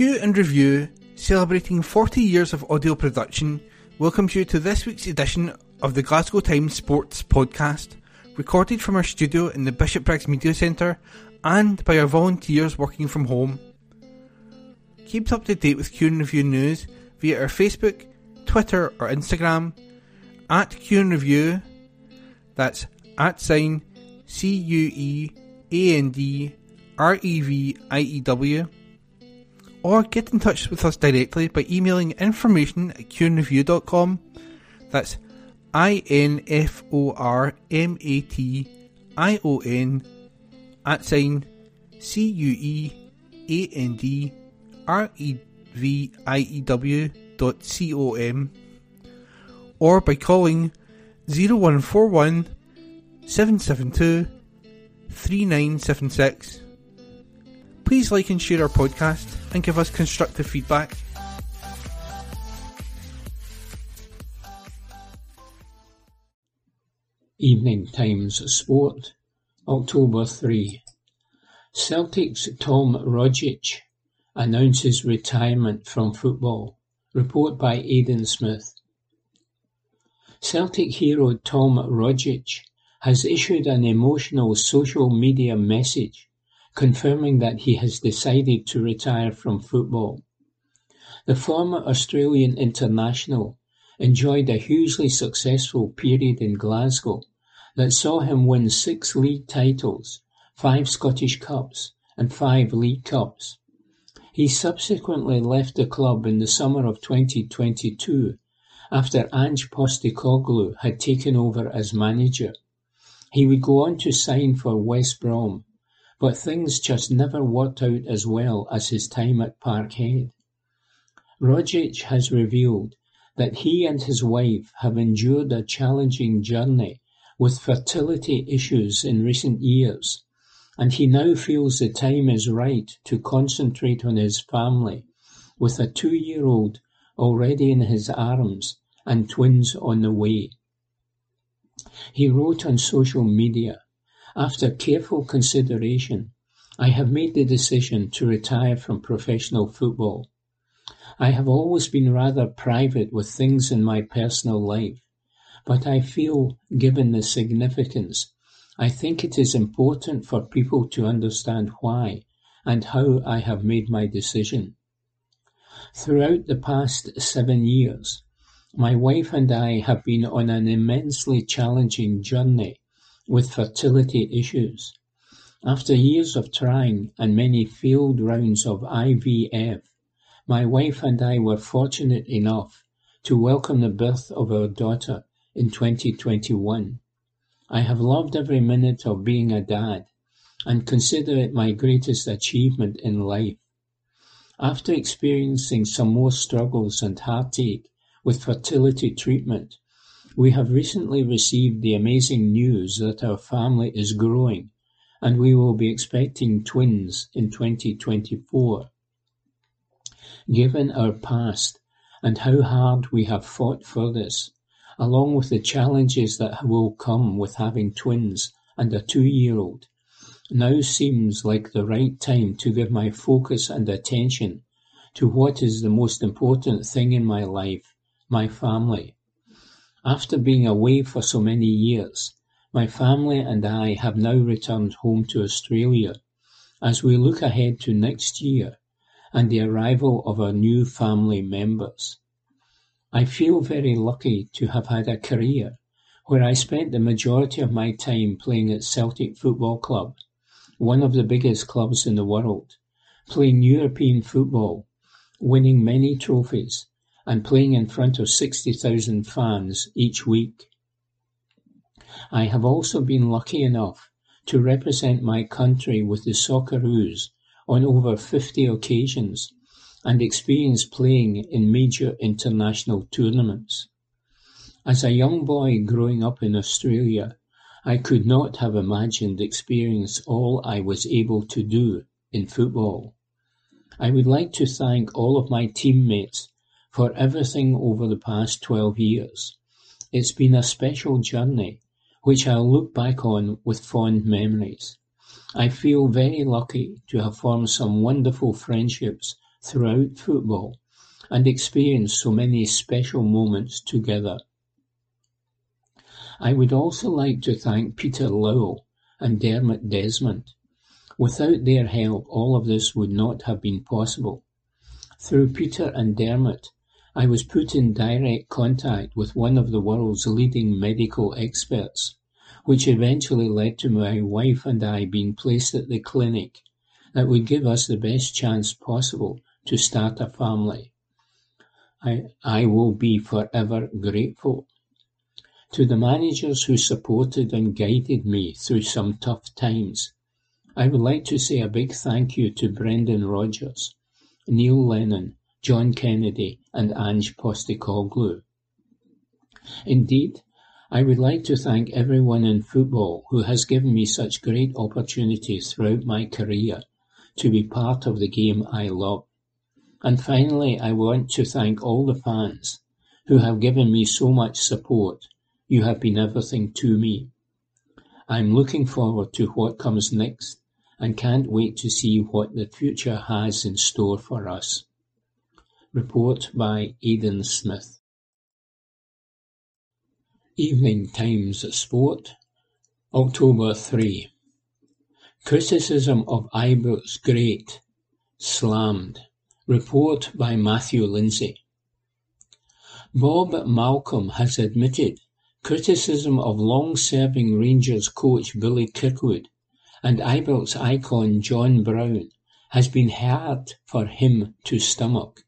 Cue and Review, celebrating 40 years of audio production, welcomes you to this week's edition of the Glasgow Times Sports Podcast, recorded from our studio in the Bishopbriggs Media Centre and by our volunteers working from home. Keep up to date with Cue and Review news via our Facebook, Twitter, or Instagram at Cue and Review. That's at sign C U E A N D R E V I E W. Or get in touch with us directly by emailing information at cueandreview.com. That's I N F O R M A T I O N at sign C U E A N D R E V I E W dot C O M or by calling 0141 772 3976. Please like and share our podcast and give us constructive feedback. Evening Times Sport, October 3. Celtic's Tom Rogic announces retirement from football. Report by Aidan Smith. Celtic hero Tom Rogic has issued an emotional social media message confirming that he has decided to retire from football. The former Australian international enjoyed a hugely successful period in Glasgow that saw him win six league titles, five Scottish Cups, and five League Cups. He subsequently left the club in the summer of 2022 after Ange Postecoglou had taken over as manager. He would go on to sign for West Brom, but things just never worked out as well as his time at Parkhead. Rogic has revealed that he and his wife have endured a challenging journey with fertility issues in recent years, and he now feels the time is right to concentrate on his family, with a two-year-old already in his arms and twins on the way. He wrote on social media, After careful consideration, I have made the decision to retire from professional football. I have always been rather private with things in my personal life, but I feel, given the significance, I think it is important for people to understand why and how I have made my decision. Throughout the past seven years, my wife and I have been on an immensely challenging journey with fertility issues. After years of trying and many failed rounds of IVF, my wife and I were fortunate enough to welcome the birth of our daughter in 2021. I have loved every minute of being a dad and consider it my greatest achievement in life. After experiencing some more struggles and heartache with fertility treatment, we have recently received the amazing news that our family is growing and we will be expecting twins in 2024. Given our past and how hard we have fought for this, along with the challenges that will come with having twins and a two-year-old, now seems like the right time to give my focus and attention to what is the most important thing in my life, my family. After being away for so many years, my family and I have now returned home to Australia as we look ahead to next year and the arrival of our new family members. I feel very lucky to have had a career where I spent the majority of my time playing at Celtic Football Club, one of the biggest clubs in the world, playing European football, winning many trophies, and playing in front of 60,000 fans each week. I have also been lucky enough to represent my country with the Socceroos on over 50 occasions and experience playing in major international tournaments. As a young boy growing up in Australia, I could not have imagined experience all I was able to do in football. I would like to thank all of my teammates for everything over the past 12 years. It's been a special journey, which I'll look back on with fond memories. I feel very lucky to have formed some wonderful friendships throughout football and experienced so many special moments together. I would also like to thank Peter Lawwell and Dermot Desmond. Without their help, all of this would not have been possible. Through Peter and Dermot, I was put in direct contact with one of the world's leading medical experts, which eventually led to my wife and I being placed at the clinic that would give us the best chance possible to start a family. I, I will be forever grateful. To the managers who supported and guided me through some tough times, I would like to say a big thank you to Brendan Rodgers, Neil Lennon, John Kennedy, and Ange Postecoglou. Indeed, I would like to thank everyone in football who has given me such great opportunities throughout my career to be part of the game I love. And finally, I want to thank all the fans who have given me so much support you have been everything to me. I'm looking forward to what comes next and can't wait to see what the future has in store for us. Report by Aidan Smith. Evening Times Sport, October 3. Criticism of Ibrox great, slammed. Report by Matthew Lindsay. Bob Malcolm has admitted Criticism of long-serving Rangers coach Billy Kirkwood and Ibrox icon John Brown has been hard for him to stomach,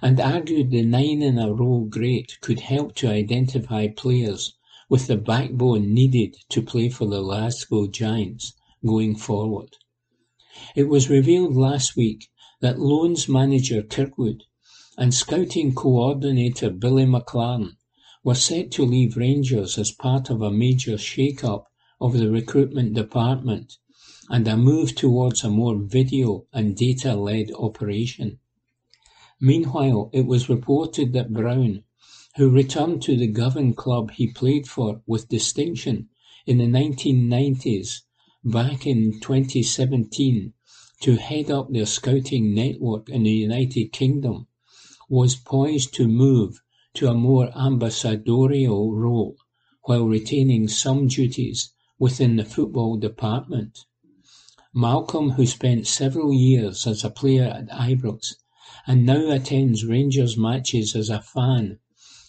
and argued the nine-in-a-row great could help to identify players with the backbone needed to play for the Glasgow Giants going forward. It was revealed last week that Loans manager Kirkwood and scouting coordinator Billy McLaren were set to leave Rangers as part of a major shake-up of the recruitment department and a move towards a more video and data-led operation. Meanwhile, it was reported that Brown, who returned to the Govan club he played for with distinction in the 1990s back in 2017 to head up their scouting network in the United Kingdom, was poised to move to a more ambassadorial role while retaining some duties within the football department. Malcolm, who spent several years as a player at Ibrox and now attends Rangers matches as a fan,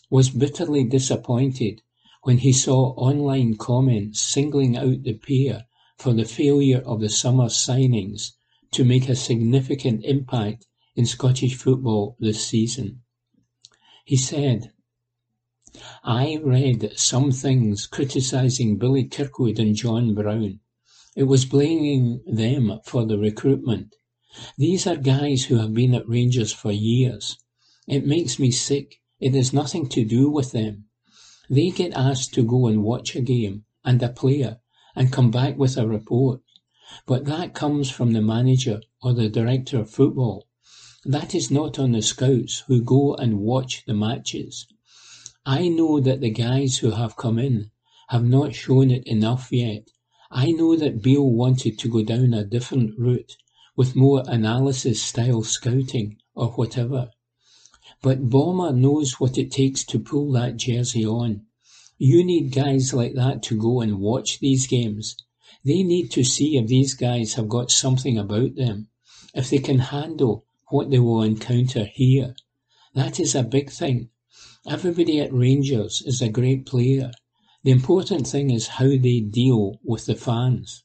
was bitterly disappointed when he saw online comments singling out the pair for the failure of the summer signings to make a significant impact in Scottish football this season. He said, I read some things criticising Billy Kirkwood and John Brown. It was blaming them for the recruitment. These are guys who have been at Rangers for years. It makes me sick. It has nothing to do with them. They get asked to go and watch a game and a player and come back with a report. But that comes from the manager or the director of football. That is not on the scouts who go and watch the matches. I know that the guys who have come in have not shown it enough yet. I know that Beale wanted to go down a different route with more analysis style scouting or whatever. But Bomber knows what it takes to pull that jersey on. You need guys like that to go and watch these games. They need to see if these guys have got something about them, if they can handle what they will encounter here. That is a big thing. Everybody at Rangers is a great player. The important thing is how they deal with the fans.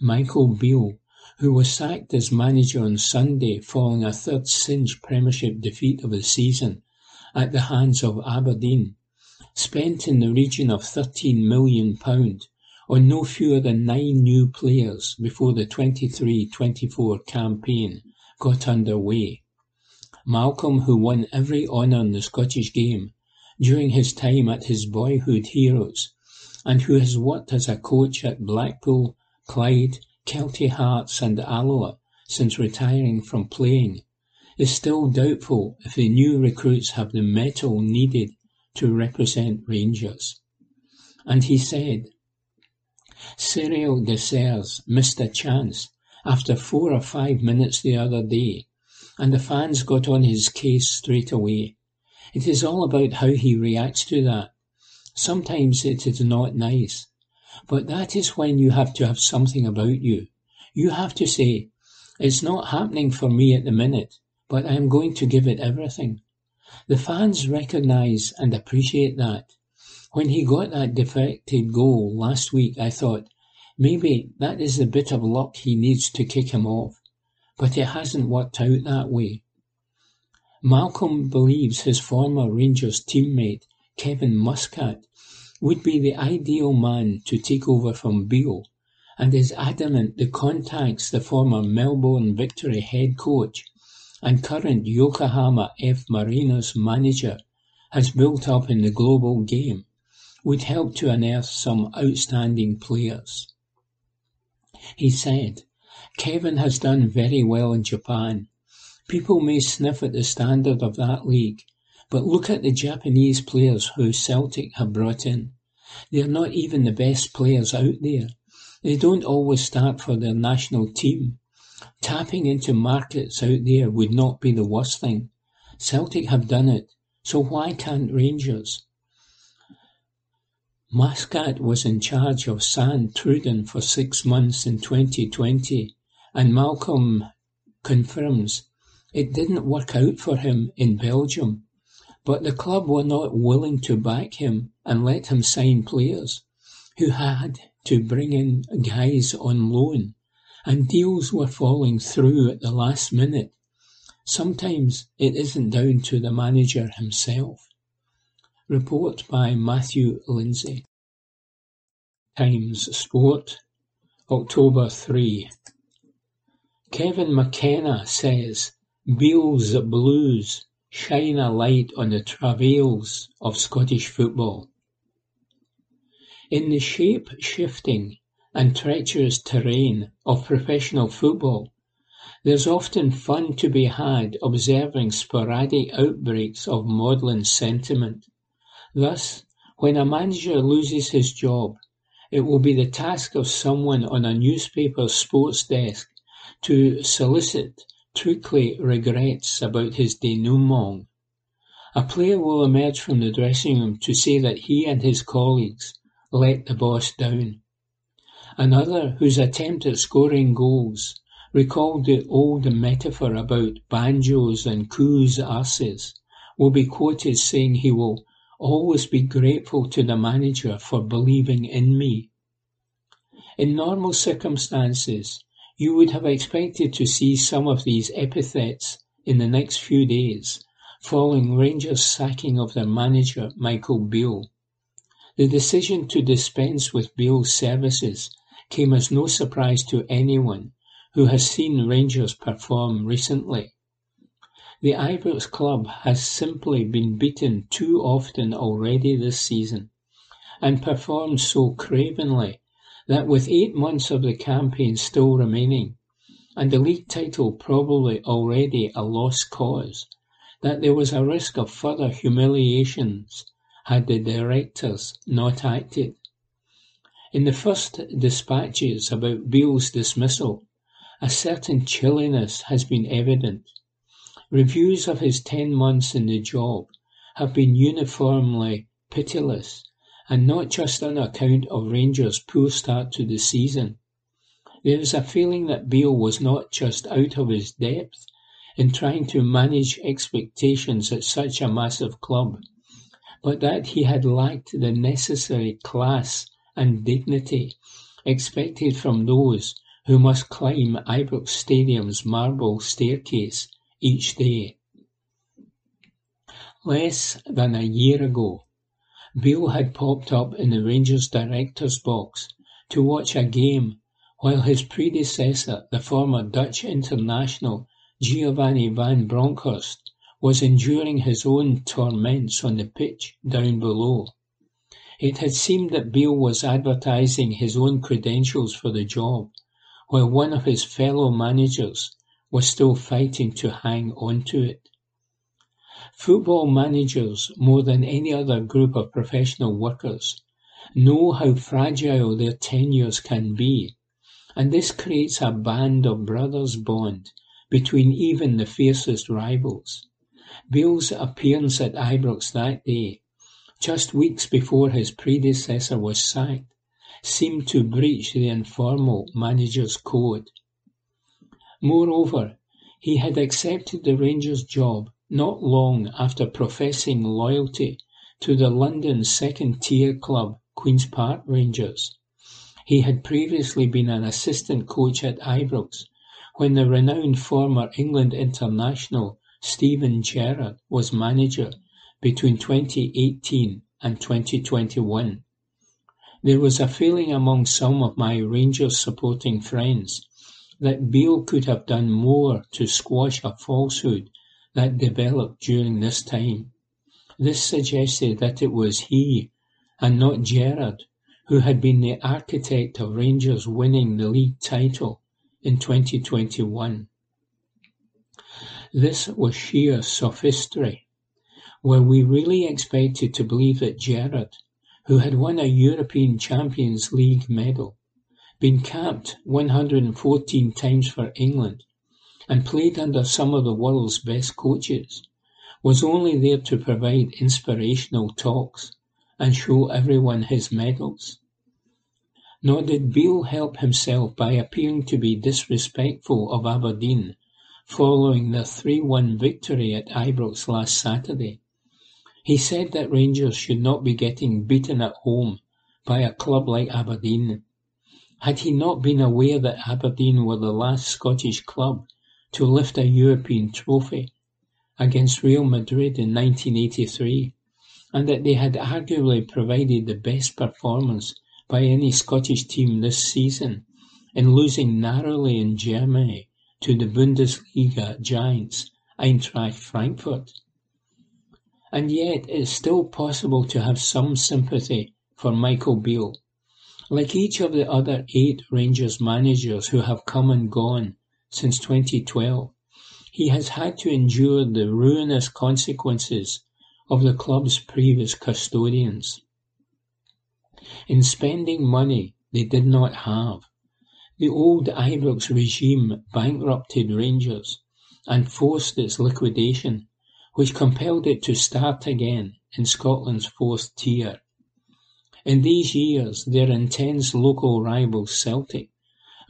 Michael Beale, who was sacked as manager on Sunday following a third cinch Premiership defeat of the season at the hands of Aberdeen, spent in the region of £13 million on no fewer than nine new players before the 23-24 campaign got underway. Malcolm, who won every honour in the Scottish game during his time at his boyhood heroes, and who has worked as a coach at Blackpool, Clyde, Kelty Hearts and Alloa since retiring from playing, is still doubtful if the new recruits have the mettle needed to represent Rangers. And he said, Cyriel Dessers missed a chance after four or five minutes the other day and the fans got on his case straight away. It is all about how he reacts to that. Sometimes it is not nice, but that is when you have to have something about you. You have to say, it's not happening for me at the minute, but I am going to give it everything. The fans recognise and appreciate that. When he got that deflected goal last week, I thought, maybe that is the bit of luck he needs to kick him off but it hasn't worked out that way. Malcolm believes his former Rangers teammate Kevin Muscat would be the ideal man to take over from Beale and is adamant the contacts the former Melbourne Victory head coach and current Yokohama F. Marinos manager has built up in the global game would help to unearth some outstanding players. He said, Kevin has done very well in Japan. People may sniff at the standard of that league, but look at the Japanese players who Celtic have brought in. They are not even the best players out there. They don't always start for their national team. Tapping into markets out there would not be the worst thing. Celtic have done it, so why can't Rangers? Muscat was in charge of St Truiden for six months in 2020 and Malcolm confirms it didn't work out for him in Belgium, but the club were not willing to back him and let him sign players who had to bring in guys on loan, and deals were falling through at the last minute. Sometimes it isn't down to the manager himself. Report by Matthew Lindsay. Times Sport, October 3. Kevin McKenna says Beale's Blues shine a light on the travails of Scottish football. In the shape-shifting and treacherous terrain of professional football, there's often fun to be had observing sporadic outbreaks of maudlin sentiment. Thus, when a manager loses his job, it will be the task of someone on a newspaper sports desk to solicit trickly regrets about his denouement. A player will emerge from the dressing room to say that he and his colleagues let the boss down. Another, whose attempt at scoring goals recalled the old metaphor about banjos and coos' asses, will be quoted saying he will always be grateful to the manager for believing in me. In normal circumstances, you would have expected to see some of these epithets in the next few days, following Rangers' sacking of their manager Michael Beale. The decision to dispense with Beale's services came as no surprise to anyone who has seen Rangers perform recently. The Ibrox club has simply been beaten too often already this season, and performed so cravenly that with eight months of the campaign still remaining, and the league title probably already a lost cause, that there was a risk of further humiliations had the directors not acted. In the first dispatches about Beale's dismissal, a certain chilliness has been evident. Reviews of his ten months in the job have been uniformly pitiless and not just on account of Rangers' poor start to the season. There is a feeling that Beale was not just out of his depth in trying to manage expectations at such a massive club, but that he had lacked the necessary class and dignity expected from those who must climb Ibrox Stadium's marble staircase each day. Less than a year ago, Beale had popped up in the Rangers director's box to watch a game while his predecessor, the former Dutch international Giovanni van Bronckhorst, was enduring his own torments on the pitch down below. It had seemed that Beale was advertising his own credentials for the job, while one of his fellow managers was still fighting to hang on to it. Football managers, more than any other group of professional workers, know how fragile their tenures can be, and this creates a band of brothers bond between even the fiercest rivals. Beale's appearance at Ibrox that day, just weeks before his predecessor was sacked, seemed to breach the informal manager's code. Moreover, he had accepted the Rangers job not long after professing loyalty to the London second-tier club Queen's Park Rangers. He had previously been an assistant coach at Ibrox when the renowned former England international Steven Gerrard was manager between 2018 and 2021. There was a feeling among some of my Rangers supporting friends that Beale could have done more to squash a falsehood that developed during this time. This suggested that it was he, and not Gerrard, who had been the architect of Rangers winning the league title in 2021. This was sheer sophistry. Were we really expected to believe that Gerrard, who had won a European Champions League medal, been capped 114 times for England, and played under some of the world's best coaches, was only there to provide inspirational talks and show everyone his medals? Nor did Beale help himself by appearing to be disrespectful of Aberdeen following their 3-1 victory at Ibrox last Saturday. He said that Rangers should not be getting beaten at home by a club like Aberdeen. Had he not been aware that Aberdeen were the last Scottish club to lift a European trophy against Real Madrid in 1983, and that they had arguably provided the best performance by any Scottish team this season in losing narrowly in Germany to the Bundesliga giants Eintracht Frankfurt. And yet it is still possible to have some sympathy for Michael Beale. Like each of the other eight Rangers managers who have come and gone since 2012, he has had to endure the ruinous consequences of the club's previous custodians. In spending money they did not have, the old Ibrox regime bankrupted Rangers and forced its liquidation, which compelled it to start again in Scotland's fourth tier. In these years, their intense local rival Celtic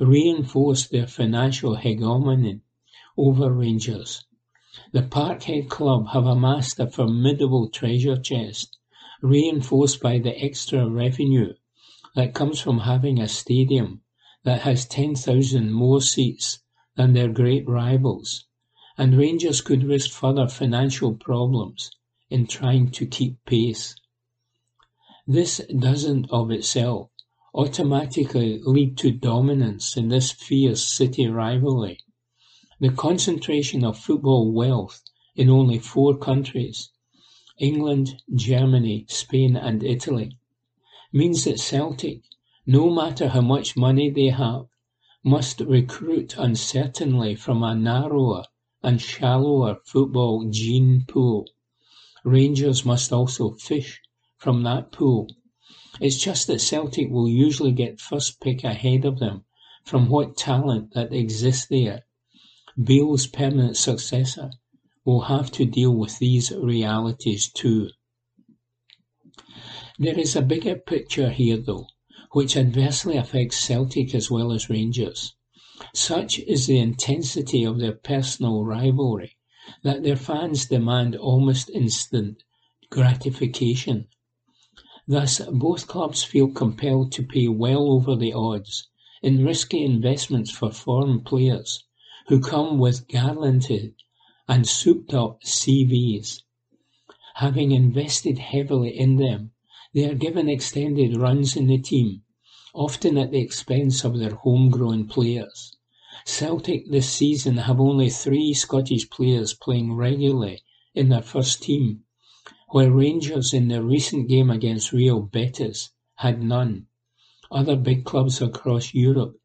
reinforced their financial hegemony over Rangers. The Parkhead Club have amassed a formidable treasure chest, reinforced by the extra revenue that comes from having a stadium that has 10,000 more seats than their great rivals, and Rangers could risk further financial problems in trying to keep pace. This doesn't of itself automatically lead to dominance in this fierce city rivalry. The concentration of football wealth in only four countries, England, Germany, Spain and Italy, means that Celtic, no matter how much money they have, must recruit uncertainly from a narrower and shallower football gene pool. Rangers must also fish from that pool. It's just that Celtic will usually get first pick ahead of them from what talent that exists there Beale's permanent successor will have to deal with these realities too. There is a bigger picture here though, which adversely affects Celtic as well as Rangers. Such is the intensity of their personal rivalry that their fans demand almost instant gratification. Thus, both clubs feel compelled to pay well over the odds in risky investments for foreign players who come with garlanded and souped-up CVs. Having invested heavily in them, they are given extended runs in the team, often at the expense of their homegrown players. Celtic this season have only three Scottish players playing regularly in their first team, while Rangers in their recent game against Real Betis had none. Other big clubs across Europe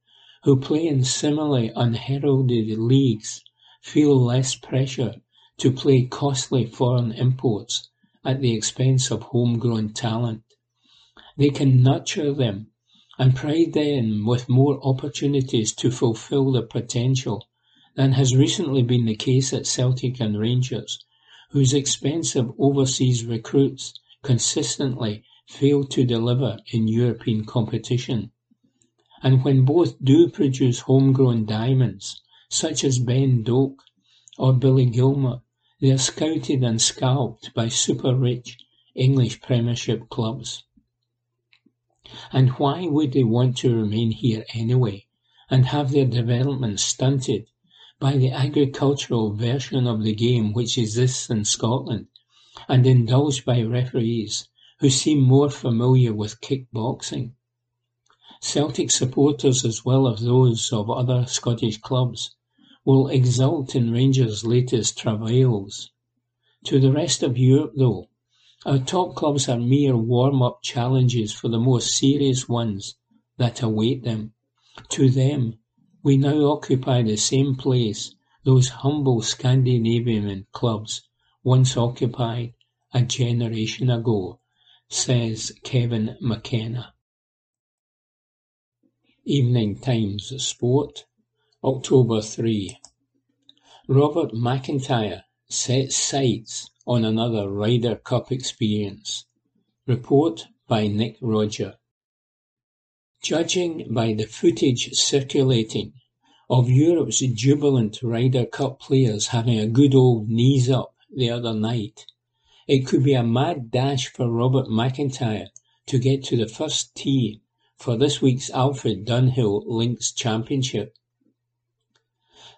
who play in similarly unheralded leagues feel less pressure to play costly foreign imports at the expense of homegrown talent. They can nurture them and pride them with more opportunities to fulfill their potential than has recently been the case at Celtic and Rangers, whose expensive overseas recruits consistently fail to deliver in European competition. And when both do produce homegrown diamonds, such as Ben Doak or Billy Gilmour, they are scouted and scalped by super-rich English Premiership clubs. And why would they want to remain here anyway, and have their development stunted by the agricultural version of the game which exists in Scotland, and indulged by referees who seem more familiar with kickboxing? Celtic supporters as well as those of other Scottish clubs will exult in Rangers' latest travails. To the rest of Europe though, our top clubs are mere warm-up challenges for the more serious ones that await them. To them, we now occupy the same place those humble Scandinavian clubs once occupied a generation ago, says Kevin McKenna. Evening Times Sport, October 3. Robert McIntyre sets sights on another Ryder Cup experience. Report by Nick Rodger. Judging by the footage circulating of Europe's jubilant Ryder Cup players having a good old knees up the other night, it could be a mad dash for Robert McIntyre to get to the first tee for this week's Alfred Dunhill Links Championship.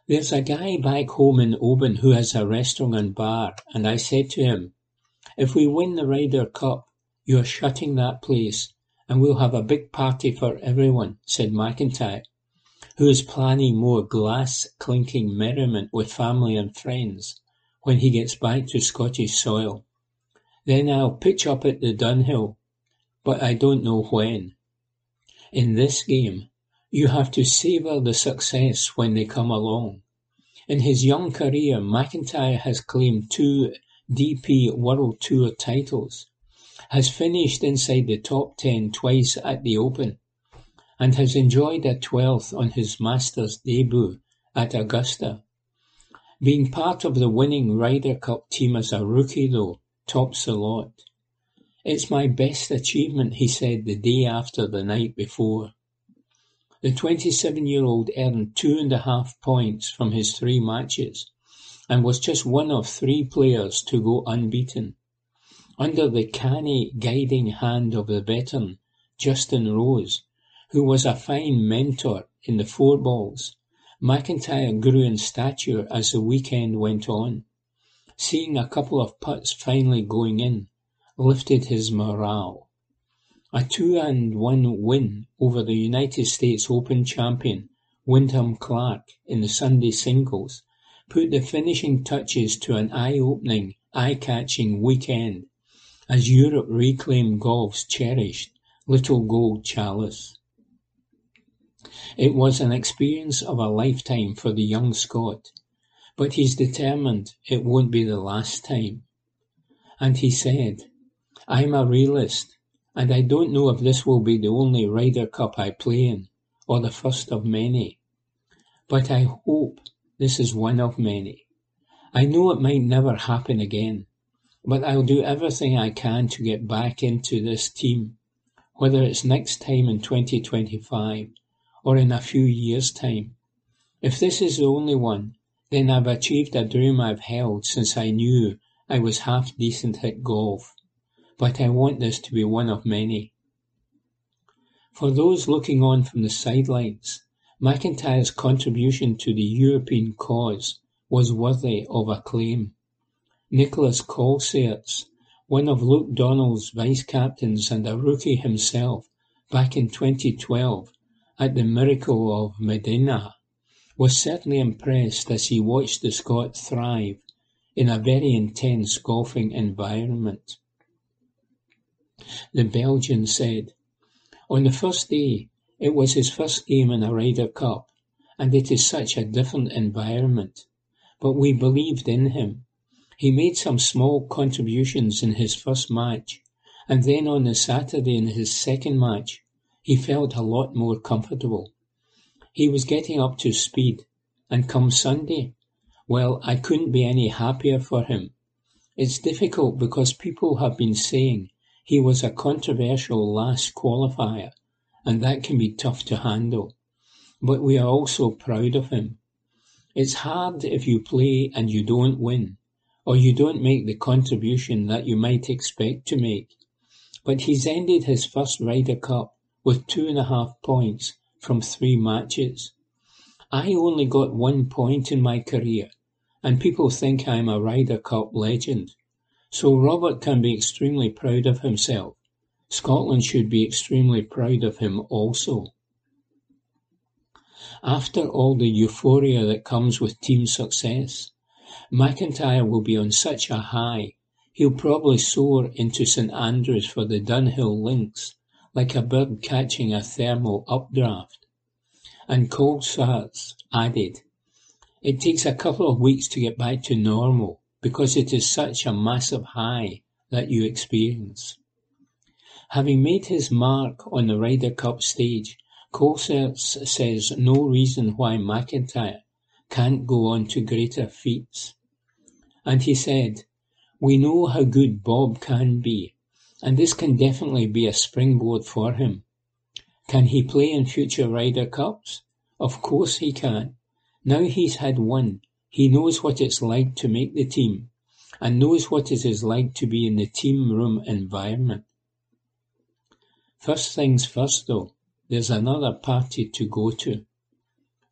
There's a guy back home in Oban who has a restaurant and bar, and I said to him, if we win the Ryder Cup, you're shutting that place and we'll have a big party for everyone, said McIntyre, who is planning more glass-clinking merriment with family and friends when he gets back to Scottish soil. Then I'll pitch up at the Dunhill, but I don't know when. In this game, you have to savour the success when they come along. In his young career, McIntyre has claimed two DP World Tour titles, has finished inside the top ten twice at the Open, and has enjoyed a twelfth on his Masters debut at Augusta. Being part of the winning Ryder Cup team as a rookie, though, tops the lot. It's my best achievement, he said the day after the night before. The 27-year-old earned two and a half points from his three matches and was just one of three players to go unbeaten. Under the canny guiding hand of the veteran Justin Rose, who was a fine mentor in the four balls, McIntyre grew in stature as the weekend went on. Seeing a couple of putts finally going in lifted his morale. A two and one win over the United States Open champion Wyndham Clark in the Sunday singles put the finishing touches to an eye-opening, eye-catching weekend as Europe reclaimed golf's cherished little gold chalice. It was an experience of a lifetime for the young Scot, but he's determined it won't be the last time. And he said, I'm a realist, and I don't know if this will be the only Ryder Cup I play in, or the first of many. But I hope this is one of many. I know it might never happen again, but I'll do everything I can to get back into this team, whether it's next time in 2025 or in a few years' time. If this is the only one, then I've achieved a dream I've held since I knew I was half decent at golf, but I want this to be one of many. For those looking on from the sidelines, McIntyre's contribution to the European cause was worthy of acclaim. Nicolas Colsaerts, one of Luke Donald's vice-captains and a rookie himself back in 2012 at the Miracle of Medinah, was certainly impressed as he watched the Scot thrive in a very intense golfing environment. The Belgian said, On the first day, it was his first game in a Ryder Cup, and it is such a different environment. But we believed in him. He made some small contributions in his first match, and then on the Saturday in his second match, he felt a lot more comfortable. He was getting up to speed, and come Sunday, well, I couldn't be any happier for him. It's difficult because people have been saying he was a controversial last qualifier, and that can be tough to handle. But we are also proud of him. It's hard if you play and you don't win, or you don't make the contribution that you might expect to make. But he's ended his first Ryder Cup with two and a half points from three matches. I only got one point in my career, and people think I'm a Ryder Cup legend. So Robert can be extremely proud of himself. Scotland should be extremely proud of him also. After all the euphoria that comes with team success, McIntyre will be on such a high, he'll probably soar into St Andrews for the Dunhill Links, like a bird catching a thermal updraft. And cold Colsaerts added, It takes a couple of weeks to get back to normal because it is such a massive high that you experience. Having made his mark on the Ryder Cup stage, Colsaerts says no reason why McIntyre can't go on to greater feats. And he said, We know how good Bob can be, and this can definitely be a springboard for him. Can he play in future Ryder Cups? Of course he can. Now he's had one, he knows what it's like to make the team, and knows what it is like to be in the team room environment. First things first though, there's another party to go to.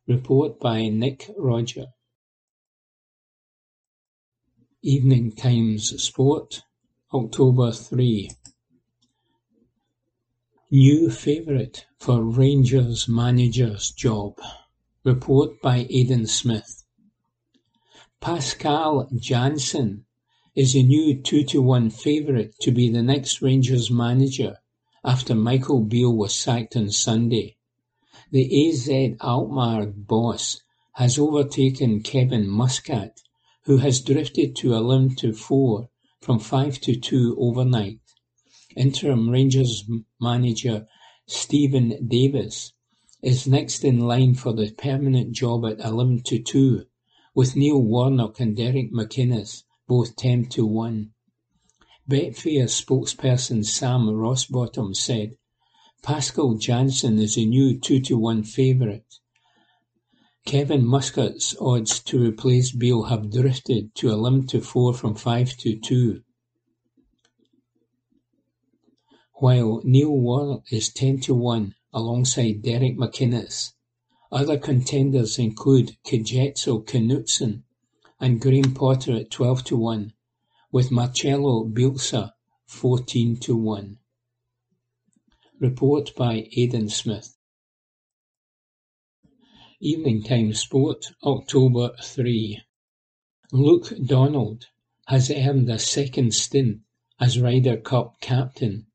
Report by Nick Rodger. Evening Times Sport, October 3. New favourite for Rangers manager's job. Report by Aidan Smith. Pascal Jansen is a new two-to-one favourite to be the next Rangers manager after Michael Beale was sacked on Sunday. The AZ Alkmaar boss has overtaken Kevin Muscat, who has drifted to 11 to 4 from 5 to 2 overnight. Interim Rangers manager Stephen Davis is next in line for the permanent job at 11 to 2, with Neil Warnock and Derek McInnes both 10 to 1. Betfair spokesperson Sam Rosbottom said, Pascal Jansen is a new two-to-one favourite. Kevin Muscat's odds to replace Beale have drifted to 11 to 4 from 5 to 2. While Neil Warnock is 10 to 1 alongside Derek McInnes. Other contenders include Kagiso Knutsen and Graham Potter at 12 to 1 with Marcelo Bielsa fourteen to one. Report by Aidan Smith. Evening Time Sport, October 3. Luke Donald has earned a second stint as Ryder Cup captain,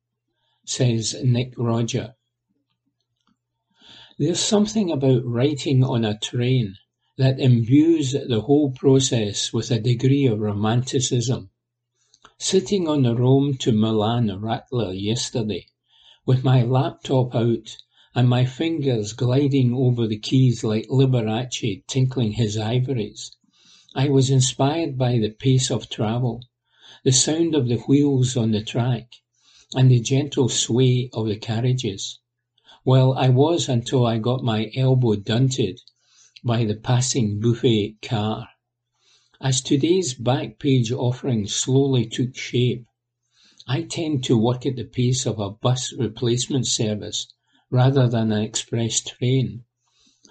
says Nick Rodger. There's something about writing on a train that imbues the whole process with a degree of romanticism. Sitting on the Rome to Milan rattler yesterday, with my laptop out and my fingers gliding over the keys like Liberace tinkling his ivories, I was inspired by the pace of travel, the sound of the wheels on the track, and the gentle sway of the carriages. Well, I was until I got my elbow dunted by the passing buffet car. As today's back-page offering slowly took shape, I tend to work at the pace of a bus replacement service rather than an express train.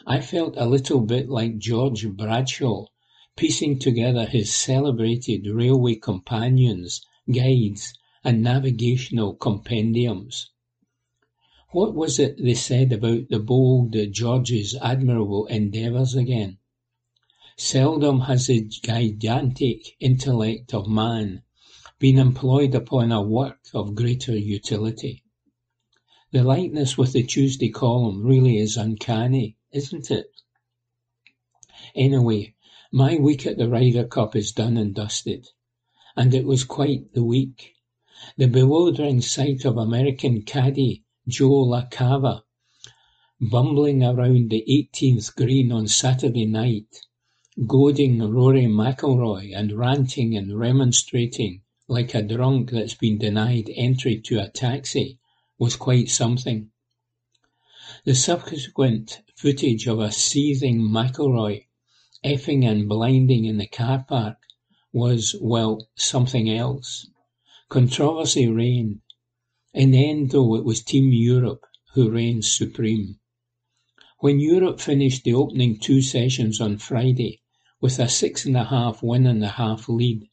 I felt a little bit like George Bradshaw piecing together his celebrated railway companions, guides, and navigational compendiums. What was it they said about the bold George's admirable endeavours again? Seldom has the gigantic intellect of man been employed upon a work of greater utility. The likeness with the Tuesday column really is uncanny, isn't it? Anyway, my week at the Ryder Cup is done and dusted. And it was quite the week. The bewildering sight of American caddy Joe LaCava bumbling around the eighteenth green on Saturday night, goading Rory McIlroy and ranting and remonstrating like a drunk that's been denied entry to a taxi was quite something. The subsequent footage of a seething McIlroy effing and blinding in the car park was, well, something else. Controversy reigned. In the end, though, it was Team Europe who reigned supreme. When Europe finished the opening two sessions on Friday with a six and a half win and a half lead,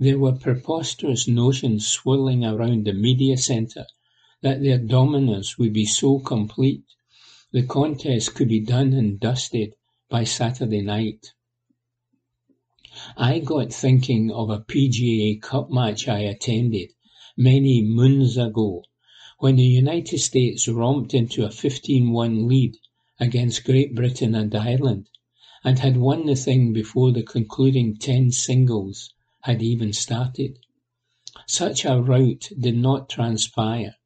there were preposterous notions swirling around the media centre that their dominance would be so complete the contest could be done and dusted by Saturday night. I got thinking of a PGA Cup match I attended many moons ago when the United States romped into a 15-1 lead against Great Britain and Ireland and had won the thing before the concluding 10 singles had even started. Such a rout did not transpire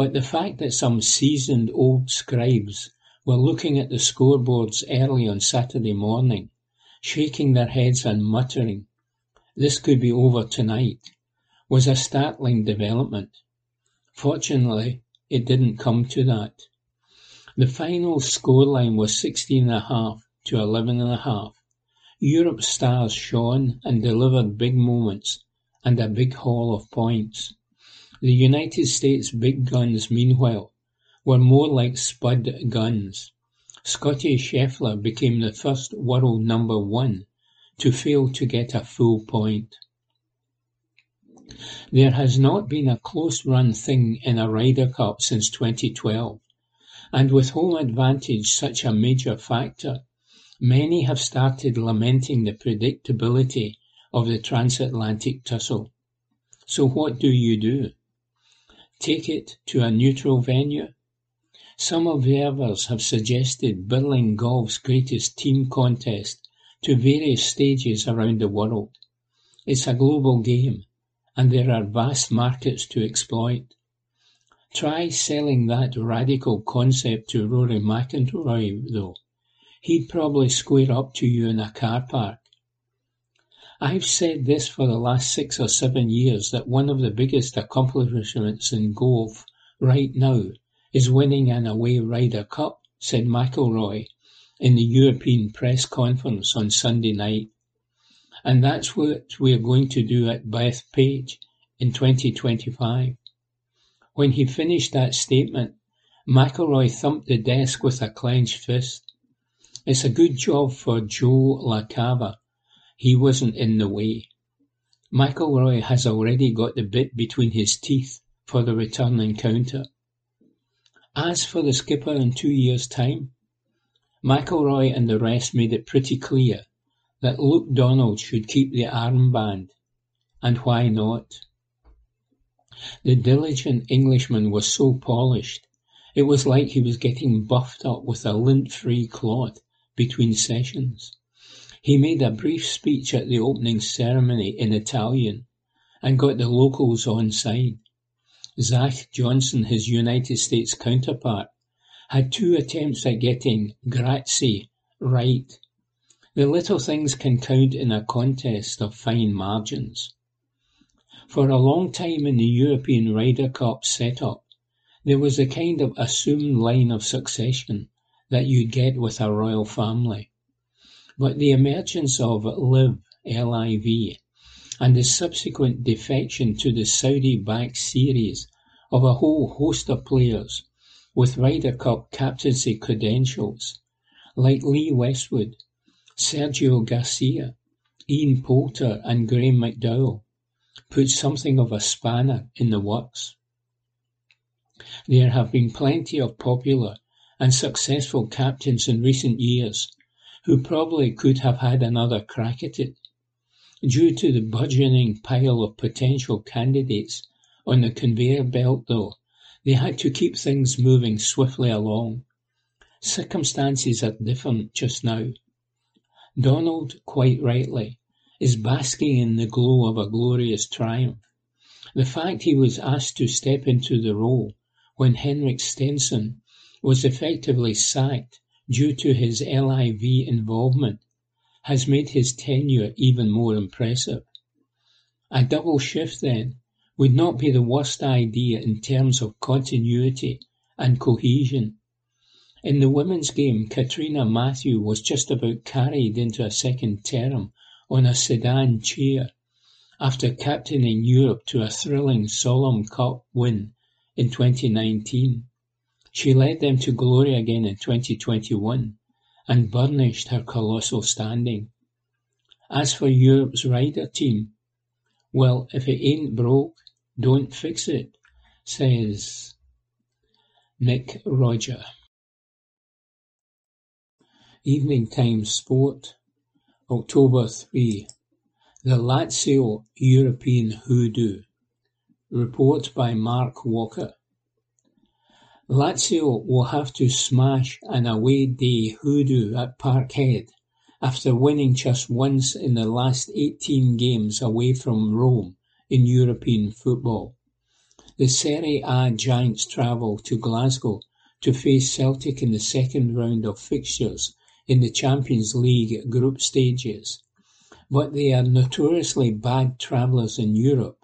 but the fact that some seasoned old scribes were looking at the scoreboards early on Saturday morning, shaking their heads and muttering, "This could be over tonight," was a startling development. Fortunately, it didn't come to that. The final scoreline was sixteen and a half to eleven and a half. Europe's stars shone and delivered big moments and a big haul of points. The United States big guns, meanwhile, were more like spud guns. Scottie Scheffler became the first world number one to fail to get a full point. There has not been a close-run thing in a Ryder Cup since 2012, and with home advantage such a major factor, many have started lamenting the predictability of the transatlantic tussle. So what do you do? Take it to a neutral venue? Some observers have suggested birling golf's greatest team contest to various stages around the world. It's a global game, and there are vast markets to exploit. Try selling that radical concept to Rory McIlroy, though. He'd probably square up to you in a car park I've said this for the last six or seven years that one of the biggest accomplishments in golf right now is winning an away Ryder Cup, said McIlroy in the European press conference on Sunday night. And that's what we're going to do at Bethpage in 2025. When he finished that statement, McIlroy thumped the desk with a clenched fist. It's a good job for Joe LaCava he wasn't in the way. McIlroy has already got the bit between his teeth for the return encounter. As for the skipper in two years' time, McIlroy and the rest made it pretty clear that Luke Donald should keep the armband, and why not? The diligent Englishman was so polished, it was like he was getting buffed up with a lint-free cloth between sessions. He made a brief speech at the opening ceremony in Italian, and got the locals on side. Zach Johnson, his United States counterpart, had two attempts at getting "grazie" right. The little things can count in a contest of fine margins. For a long time in the European Ryder Cup set-up, there was a kind of assumed line of succession that you'd get with a royal family. But the emergence of LIV (LIV) and the subsequent defection to the Saudi-backed series of a whole host of players with Ryder Cup captaincy credentials, like Lee Westwood, Sergio Garcia, Ian Poulter and Graeme McDowell, put something of a spanner in the works. There have been plenty of popular and successful captains in recent years who probably could have had another crack at it. Due to the burgeoning pile of potential candidates on the conveyor belt, though, they had to keep things moving swiftly along. Circumstances are different just now. Donald, quite rightly, is basking in the glow of a glorious triumph. The fact he was asked to step into the role when Henrik Stenson was effectively sacked due to his LIV involvement, has made his tenure even more impressive. A double shift, then, would not be the worst idea in terms of continuity and cohesion. In the women's game, Catriona Matthew was just about carried into a second term on a sedan chair after captaining Europe to a thrilling Solheim Cup win in 2019. She led them to glory again in 2021 and burnished her colossal standing. As for Europe's Ryder team, well, if it ain't broke, don't fix it, says Nick Rodger. Evening Times Sport, October 3. The Lazio European Hoodoo. Report by Mark Walker. Lazio will have to smash an away day hoodoo at Parkhead after winning just once in the last eighteen games away from Rome in European football. The Serie A giants travel to Glasgow to face Celtic in the second round of fixtures in the Champions League group stages, but they are notoriously bad travellers in Europe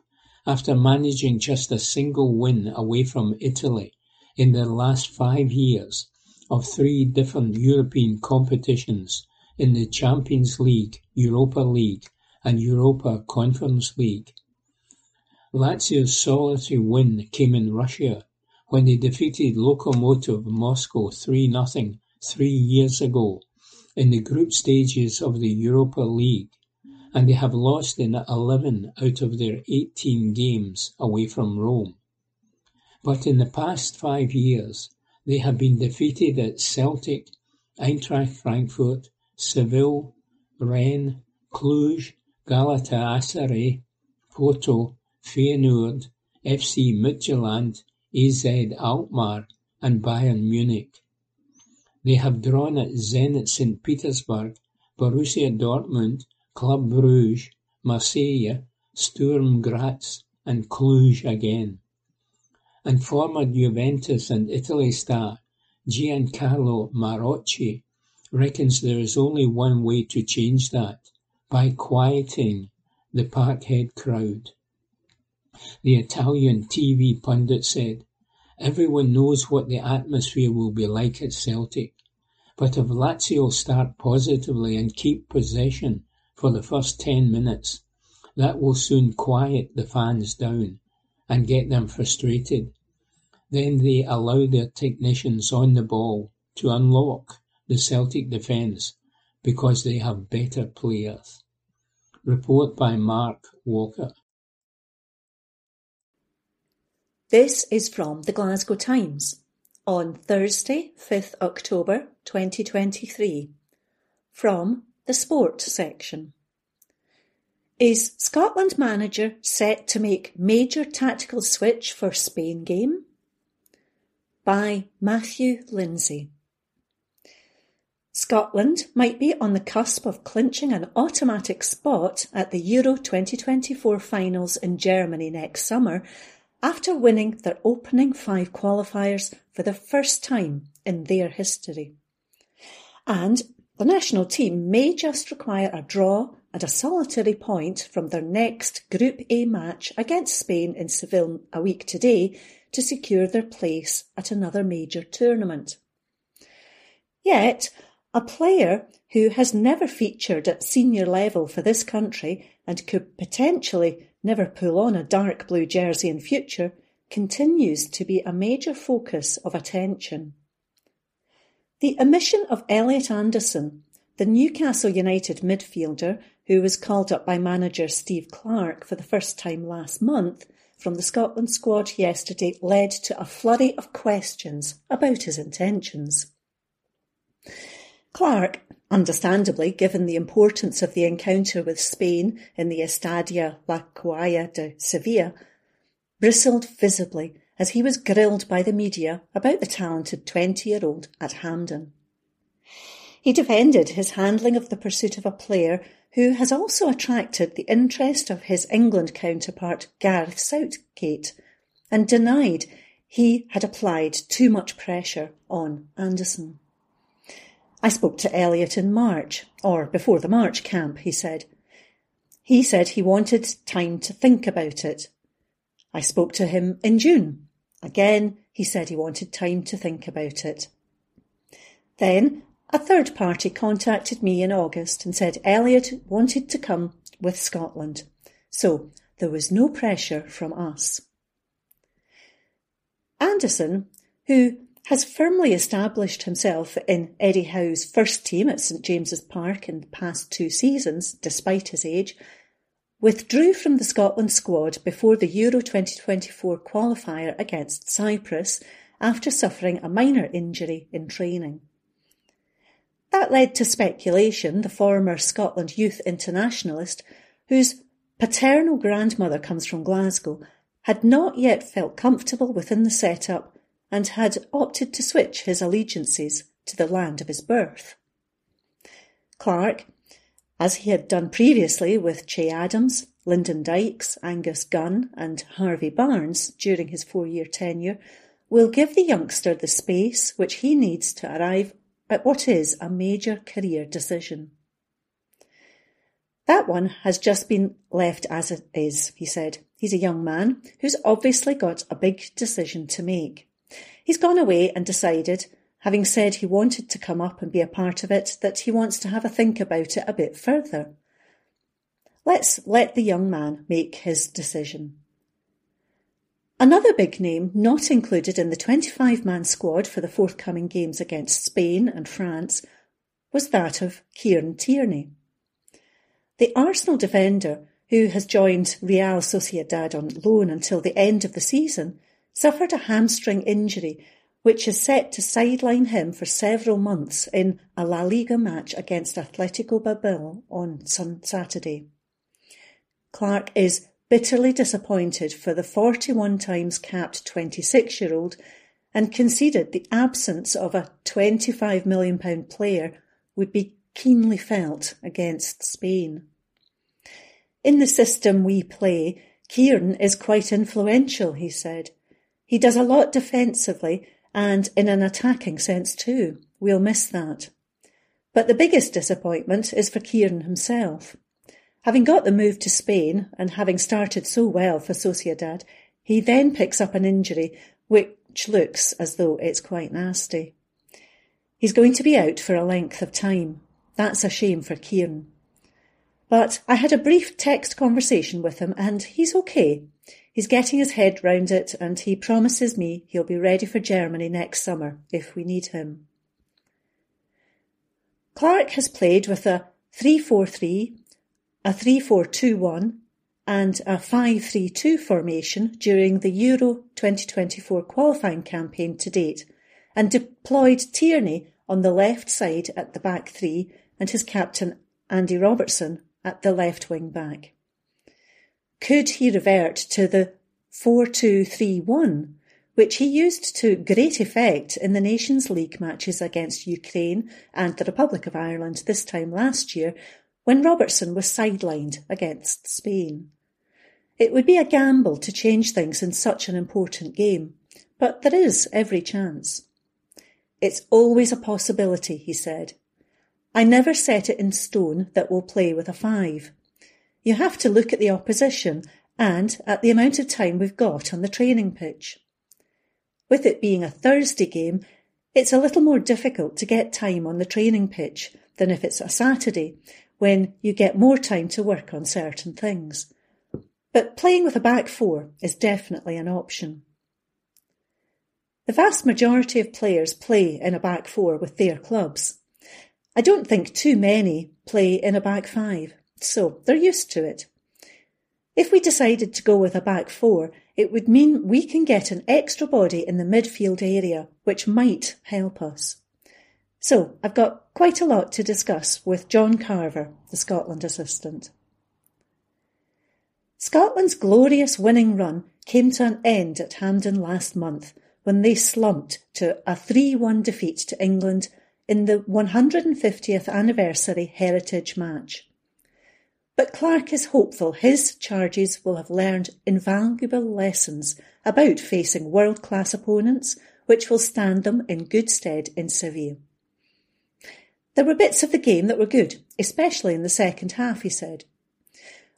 after managing just a single win away from Italy in their last five years of three different European competitions in the Champions League, Europa League and Europa Conference League. Lazio's solitary win came in Russia when they defeated Lokomotiv Moscow 3-0 three years ago in the group stages of the Europa League and they have lost in eleven out of their eighteen games away from Rome. But in the past five years they have been defeated at Celtic, Eintracht Frankfurt, Seville, Rennes, Cluj, Galatasaray, Porto, Feyenoord, FC Midtjylland, AZ Alkmaar and Bayern Munich. They have drawn at Zenit St Petersburg, Borussia Dortmund, Club Brugge, Marseille, Sturm Graz and Cluj again. And former Juventus and Italy star Giancarlo Marocchi reckons there is only one way to change that, by quieting the Parkhead crowd. The Italian TV pundit said, Everyone knows what the atmosphere will be like at Celtic, but if Lazio start positively and keep possession for the first ten minutes. That will soon quiet the fans down and get them frustrated. Then they allow their technicians on the ball to unlock the Celtic defence because they have better players. Report by Mark Walker. This is from the Glasgow Times on Thursday, 5th October 2023. From the Sport section. Is Scotland manager set to make major tactical switch for Spain game? By Matthew Lindsay. Scotland might be on the cusp of clinching an automatic spot at the Euro 2024 finals in Germany next summer after winning their opening five qualifiers for the first time in their history. And the national team may just require a draw and a solitary point from their next Group A match against Spain in Seville a week today to secure their place at another major tournament. Yet, a player who has never featured at senior level for this country and could potentially never pull on a dark blue jersey in future continues to be a major focus of attention. The omission of Elliot Anderson, the Newcastle United midfielder who was called up by manager Steve Clarke for the first time last month from the Scotland squad yesterday led to a flurry of questions about his intentions. Clarke, understandably given the importance of the encounter with Spain in the Estadio La Cartuja de Sevilla, bristled visibly as he was grilled by the media about the talented 20-year-old at Hampden. He defended his handling of the pursuit of a player who has also attracted the interest of his England counterpart Gareth Southgate and denied he had applied too much pressure on Anderson. I spoke to Elliot in March, or before the March camp, he said. He said he wanted time to think about it. I spoke to him in June. Again, he said he wanted time to think about it. Then a third party contacted me in August and said Elliot wanted to come with Scotland. So there was no pressure from us. Anderson, who has firmly established himself in Eddie Howe's first team at St James's Park in the past two seasons, despite his age, withdrew from the Scotland squad before the Euro 2024 qualifier against Cyprus after suffering a minor injury in training. That led to speculation the former Scotland youth internationalist, whose paternal grandmother comes from Glasgow, had not yet felt comfortable within the setup and had opted to switch his allegiances to the land of his birth. Clarke, as he had done previously with Che Adams, Lyndon Dykes, Angus Gunn, and Harvey Barnes during his four year tenure, will give the youngster the space which he needs to arrive at what is a major career decision. That one has just been left as it is, he said. He's a young man who's obviously got a big decision to make. He's gone away and decided, having said he wanted to come up and be a part of it, that he wants to have a think about it a bit further. Let's let the young man make his decision. Another big name not included in the 25 man squad for the forthcoming games against Spain and France was that of Kieran Tierney. The Arsenal defender, who has joined Real Sociedad on loan until the end of the season, suffered a hamstring injury which is set to sideline him for several months in a La Liga match against Atletico Bilbao on Saturday. Clarke is bitterly disappointed for the 41 times capped 26 year old and conceded the absence of a £25 million player would be keenly felt against Spain. In the system we play, Kieran is quite influential, he said. He does a lot defensively and in an attacking sense too. We'll miss that. But the biggest disappointment is for Kieran himself. Having got the move to Spain and having started so well for Sociedad, he then picks up an injury which looks as though it's quite nasty. He's going to be out for a length of time. That's a shame for Kieran. But I had a brief text conversation with him and he's okay. He's getting his head round it and he promises me he'll be ready for Germany next summer if we need him. Clarke has played with a 3-4-3, a 3-4-2-1 and a 5-3-2 formation during the Euro 2024 qualifying campaign to date and deployed Tierney on the left side at the back three and his captain Andy Robertson at the left wing back. Could he revert to the 4-2-3-1, which he used to great effect in the Nations League matches against Ukraine and the Republic of Ireland this time last year when Robertson was sidelined against Spain? It would be a gamble to change things in such an important game, but there is every chance. It's always a possibility, he said. I never set it in stone that we'll play with a five. You have to look at the opposition and at the amount of time we've got on the training pitch. With it being a Thursday game, it's a little more difficult to get time on the training pitch than if it's a Saturday, when you get more time to work on certain things. But playing with a back four is definitely an option. The vast majority of players play in a back four with their clubs. I don't think too many play in a back five so they're used to it. If we decided to go with a back four, it would mean we can get an extra body in the midfield area, which might help us. So I've got quite a lot to discuss with John Carver, the Scotland assistant. Scotland's glorious winning run came to an end at Hampden last month when they slumped to a 3-1 defeat to England in the 150th anniversary heritage match. but Clarke is hopeful his charges will have learned invaluable lessons about facing world-class opponents which will stand them in good stead in Seville. There were bits of the game that were good, especially in the second half, he said.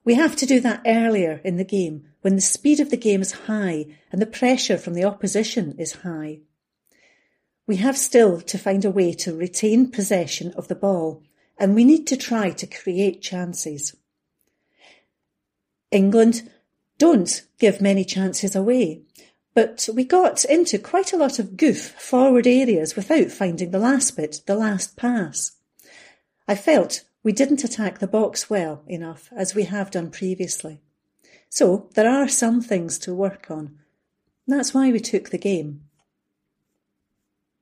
We have to do that earlier in the game when the speed of the game is high and the pressure from the opposition is high. We have still to find a way to retain possession of the ball and we need to try to create chances. England don't give many chances away, but we got into quite a lot of goof forward areas without finding the last bit, the last pass. I felt we didn't attack the box well enough as we have done previously. So there are some things to work on. That's why we took the game.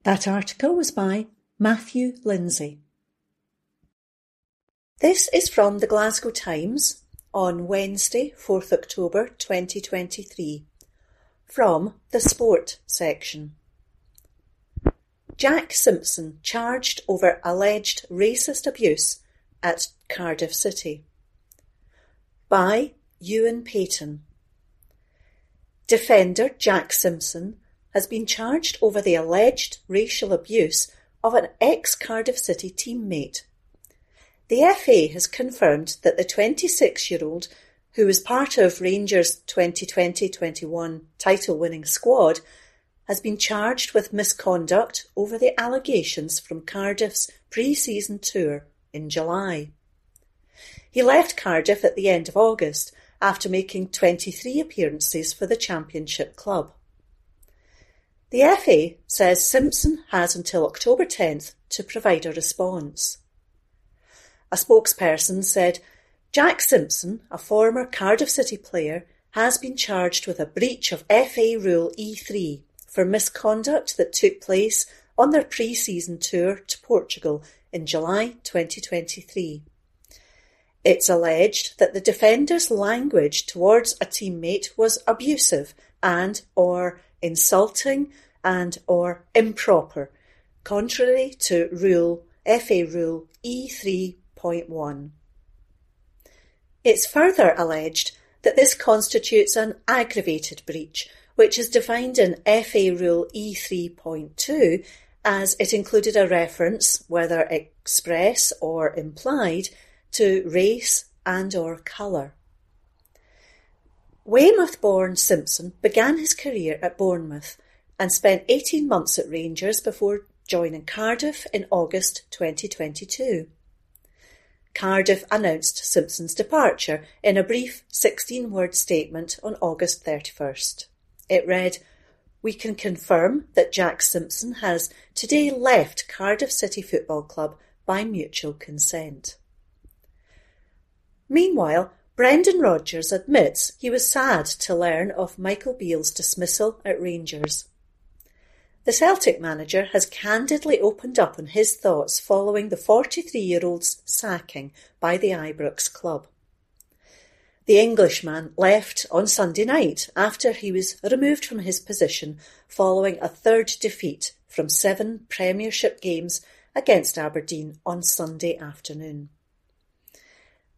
That article was by Matthew Lindsay. This is from the Glasgow Times on Wednesday, 4th October 2023, from the Sport section. Jack Simpson charged over alleged racist abuse at Cardiff City. By Ewan Payton. Defender Jack Simpson has been charged over the alleged racial abuse of an ex-Cardiff City teammate. The FA has confirmed that the 26-year-old, who was part of Rangers' 2020-21 title-winning squad, has been charged with misconduct over the allegations from Cardiff's pre-season tour in July. He left Cardiff at the end of August after making 23 appearances for the Championship club. The FA says Simpson has until October 10th to provide a response. A spokesperson said Jack Simpson, a former Cardiff City player, has been charged with a breach of FA Rule E3 for misconduct that took place on their pre-season tour to Portugal in July 2023. It's alleged that the defender's language towards a teammate was abusive and or insulting and or improper, contrary to rule FA Rule E3 1. It's further alleged that this constitutes an aggravated breach, which is defined in FA Rule E3.2 as it included a reference, whether express or implied, to race and or colour. Weymouth-born Simpson began his career at Bournemouth and spent 18 months at Rangers before joining Cardiff in August 2022. Cardiff announced Simpson's departure in a brief 16-word statement on August 31st. It read, We can confirm that Jack Simpson has today left Cardiff City Football Club by mutual consent. Meanwhile, Brendan Rodgers admits he was sad to learn of Michael Beale's dismissal at Rangers. The Celtic manager has candidly opened up on his thoughts following the 43-year-old's sacking by the Ibrox club. The Englishman left on Sunday night after he was removed from his position following a third defeat from seven Premiership games against Aberdeen on Sunday afternoon.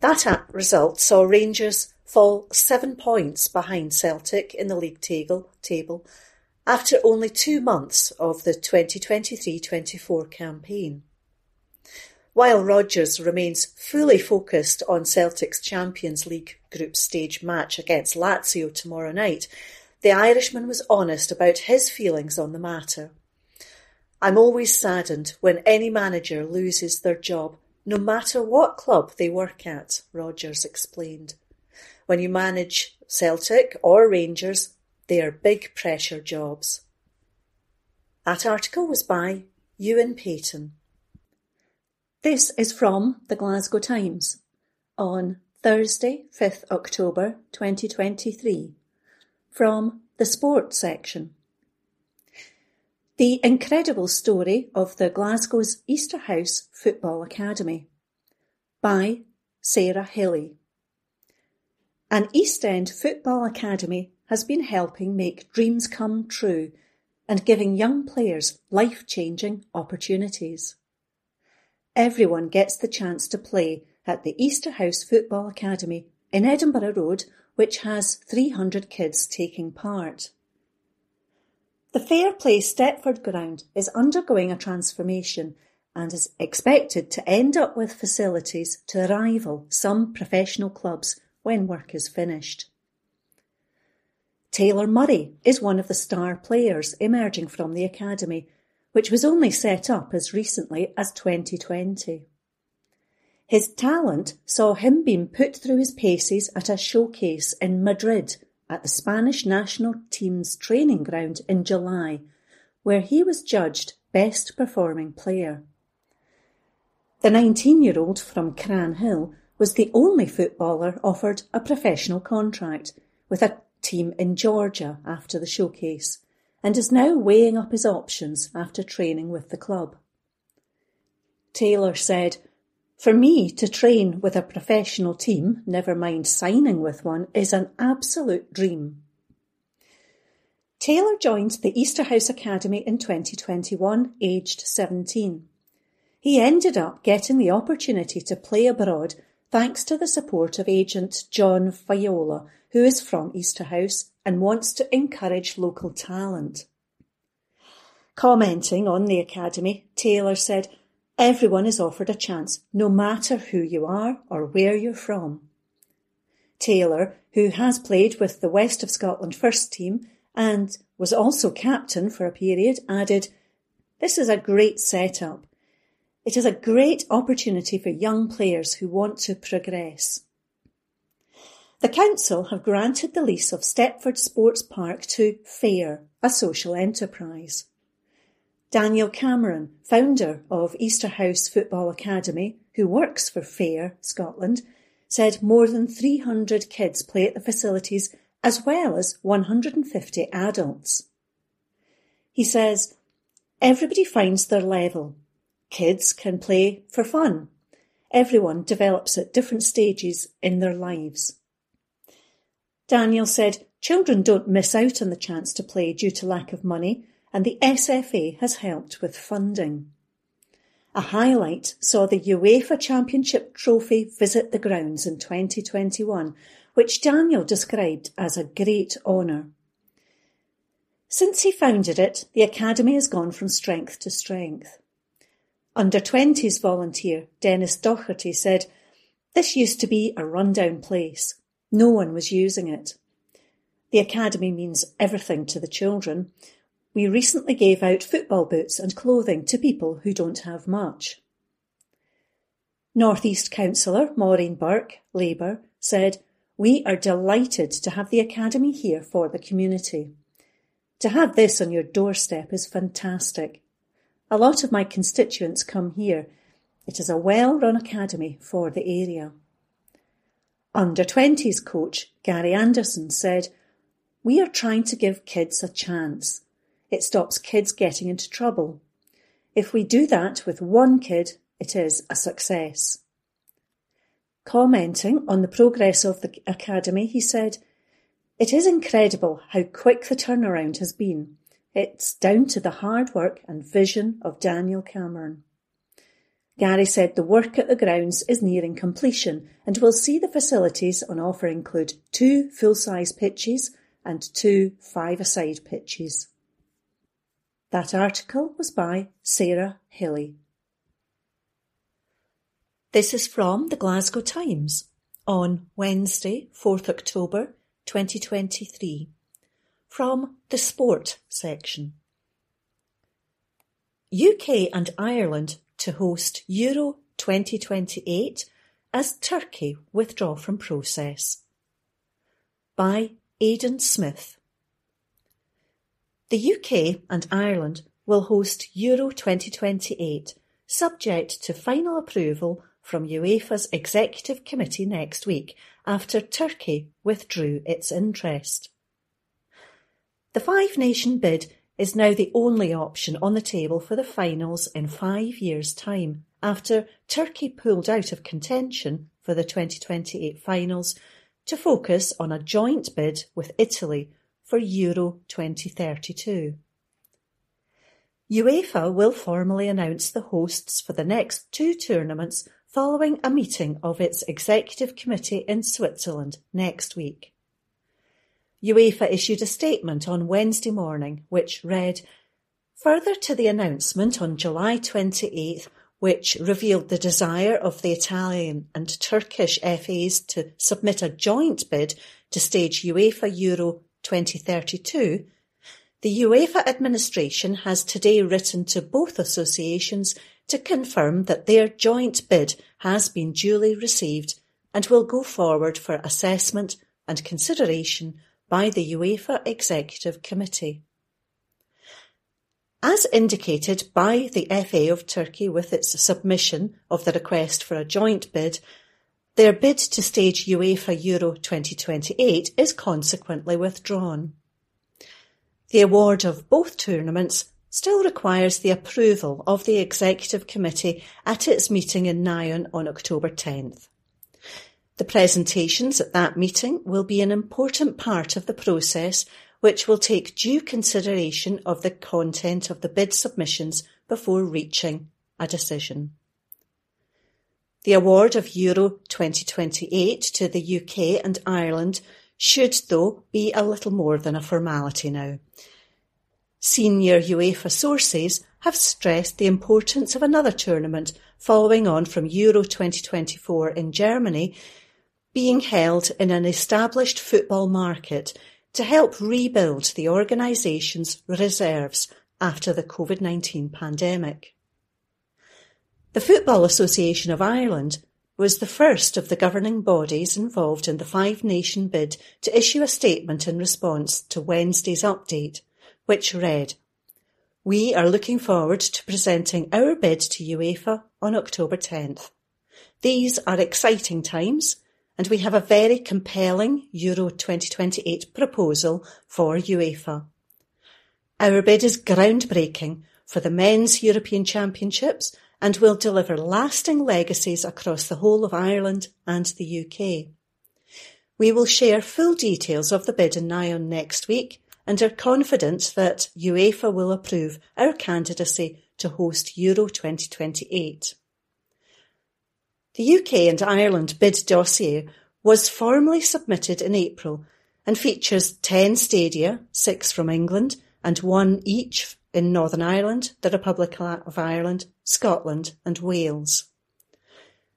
That result saw Rangers fall seven points behind Celtic in the league table, table after only two months of the 2023-24 campaign. While Rodgers remains fully focused on Celtic's Champions League group stage match against Lazio tomorrow night, the Irishman was honest about his feelings on the matter. I'm always saddened when any manager loses their job, no matter what club they work at, Rodgers explained. When you manage Celtic or Rangers, they are big pressure jobs. That article was by Ewan Payton. This is from the Glasgow Times on Thursday, 5th October 2023 from the sports section. The incredible story of the Glasgow's Easterhouse Football Academy by Sarah Hilly. An East End football academy has been helping make dreams come true and giving young players life-changing opportunities. Everyone gets the chance to play at the Easterhouse Football Academy in Edinburgh Road, which has 300 kids taking part. The Fairplay Stepford ground is undergoing a transformation and is expected to end up with facilities to rival some professional clubs when work is finished. Taylor Murray is one of the star players emerging from the academy, which was only set up as recently as 2020. His talent saw him being put through his paces at a showcase in Madrid at the Spanish national team's training ground in July, where he was judged best performing player. The 19-year-old from Cranhill was the only footballer offered a professional contract with a team in Georgia after the showcase and is now weighing up his options after training with the club. Taylor said, For me to train with a professional team, never mind signing with one, is an absolute dream. Taylor joined the Easterhouse Academy in 2021, aged 17. He ended up getting the opportunity to play abroad thanks to the support of agent John Viola, who is from Easterhouse and wants to encourage local talent. Commenting on the academy, Taylor said, Everyone is offered a chance, no matter who you are or where you're from. Taylor, who has played with the West of Scotland first team and was also captain for a period, added, This is a great setup. It is a great opportunity for young players who want to progress. The council have granted the lease of Stepford Sports Park to Fair, a social enterprise. Daniel Cameron, founder of Easterhouse Football Academy, who works for Fair Scotland, said more than 300 kids play at the facilities as well as 150 adults. He says, everybody finds their level Kids can play for fun. Everyone develops at different stages in their lives. Daniel said, Children don't miss out on the chance to play due to lack of money, and the SFA has helped with funding. A highlight saw the UEFA Championship trophy visit the grounds in 2021, which Daniel described as a great honour. Since he founded it, the Academy has gone from strength to strength. Under 20s volunteer Dennis Docherty said, This used to be a rundown place. No one was using it. The academy means everything to the children. We recently gave out football boots and clothing to people who don't have much. North East Councillor Maureen Burke, Labour, said, We are delighted to have the Academy here for the community. To have this on your doorstep is fantastic. A lot of my constituents come here. It is a well-run academy for the area. Under 20s coach Gary Anderson said, We are trying to give kids a chance. It stops kids getting into trouble. If we do that with one kid, it is a success. Commenting on the progress of the academy, he said, It is incredible how quick the turnaround has been. It's down to the hard work and vision of Daniel Cameron. Gary said the work at the grounds is nearing completion and will see the facilities on offer include two full-size pitches and two five-a-side pitches. That article was by Sarah Hilly. This is from the Glasgow Times on Wednesday, 4th October 2023 from the Sport section. UK and Ireland to host Euro 2028 as Turkey withdraw from process. By Aidan Smith. The UK and Ireland will host Euro 2028 subject to final approval from UEFA's Executive Committee next week after Turkey withdrew its interest. The five-nation bid is now the only option on the table for the finals in five years' time, after Turkey pulled out of contention for the 2028 finals to focus on a joint bid with Italy for Euro 2032. UEFA will formally announce the hosts for the next two tournaments following a meeting of its executive committee in Switzerland next week. UEFA issued a statement on Wednesday morning which read, Further to the announcement on July 28th which revealed the desire of the Italian and Turkish FAs to submit a joint bid to stage UEFA Euro 2032, the UEFA administration has today written to both associations to confirm that their joint bid has been duly received and will go forward for assessment and consideration by the UEFA Executive Committee. As indicated by the FA of Turkey with its submission of the request for a joint bid, their bid to stage UEFA Euro 2028 is consequently withdrawn. The award of both tournaments still requires the approval of the Executive Committee at its meeting in Nyon on October 10th. The presentations at that meeting will be an important part of the process which will take due consideration of the content of the bid submissions before reaching a decision. The award of Euro 2028 to the UK and Ireland should, though, be a little more than a formality now. Senior UEFA sources have stressed the importance of another tournament following on from Euro 2024 in Germany being held in an established football market to help rebuild the organisation's reserves after the COVID-19 pandemic. The Football Association of Ireland was the first of the governing bodies involved in the Five Nation bid to issue a statement in response to Wednesday's update, which read, We are looking forward to presenting our bid to UEFA on October 10th. These are exciting times and we have a very compelling Euro 2028 proposal for UEFA. Our bid is groundbreaking for the Men's European Championships and will deliver lasting legacies across the whole of Ireland and the UK. We will share full details of the bid in Nyon next week and are confident that UEFA will approve our candidacy to host Euro 2028. The UK and Ireland bid dossier was formally submitted in April and features 10 stadia, six from England and one each in Northern Ireland, the Republic of Ireland, Scotland and Wales.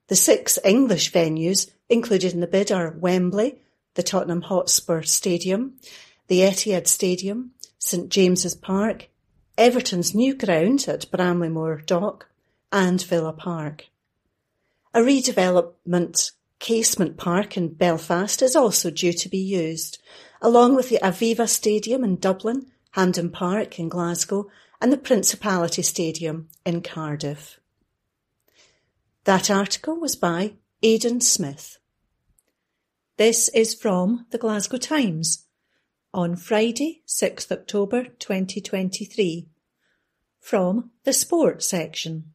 The six English venues included in the bid are Wembley, the Tottenham Hotspur Stadium, the Etihad Stadium, St James's Park, Everton's new ground at Bramley-Moore Dock and Villa Park. A redevelopment Casement Park in Belfast is also due to be used, along with the Aviva Stadium in Dublin, Hampden Park in Glasgow and the Principality Stadium in Cardiff. That article was by Aidan Smith. This is from the Glasgow Times on Friday, 6th October 2023 from the Sport section.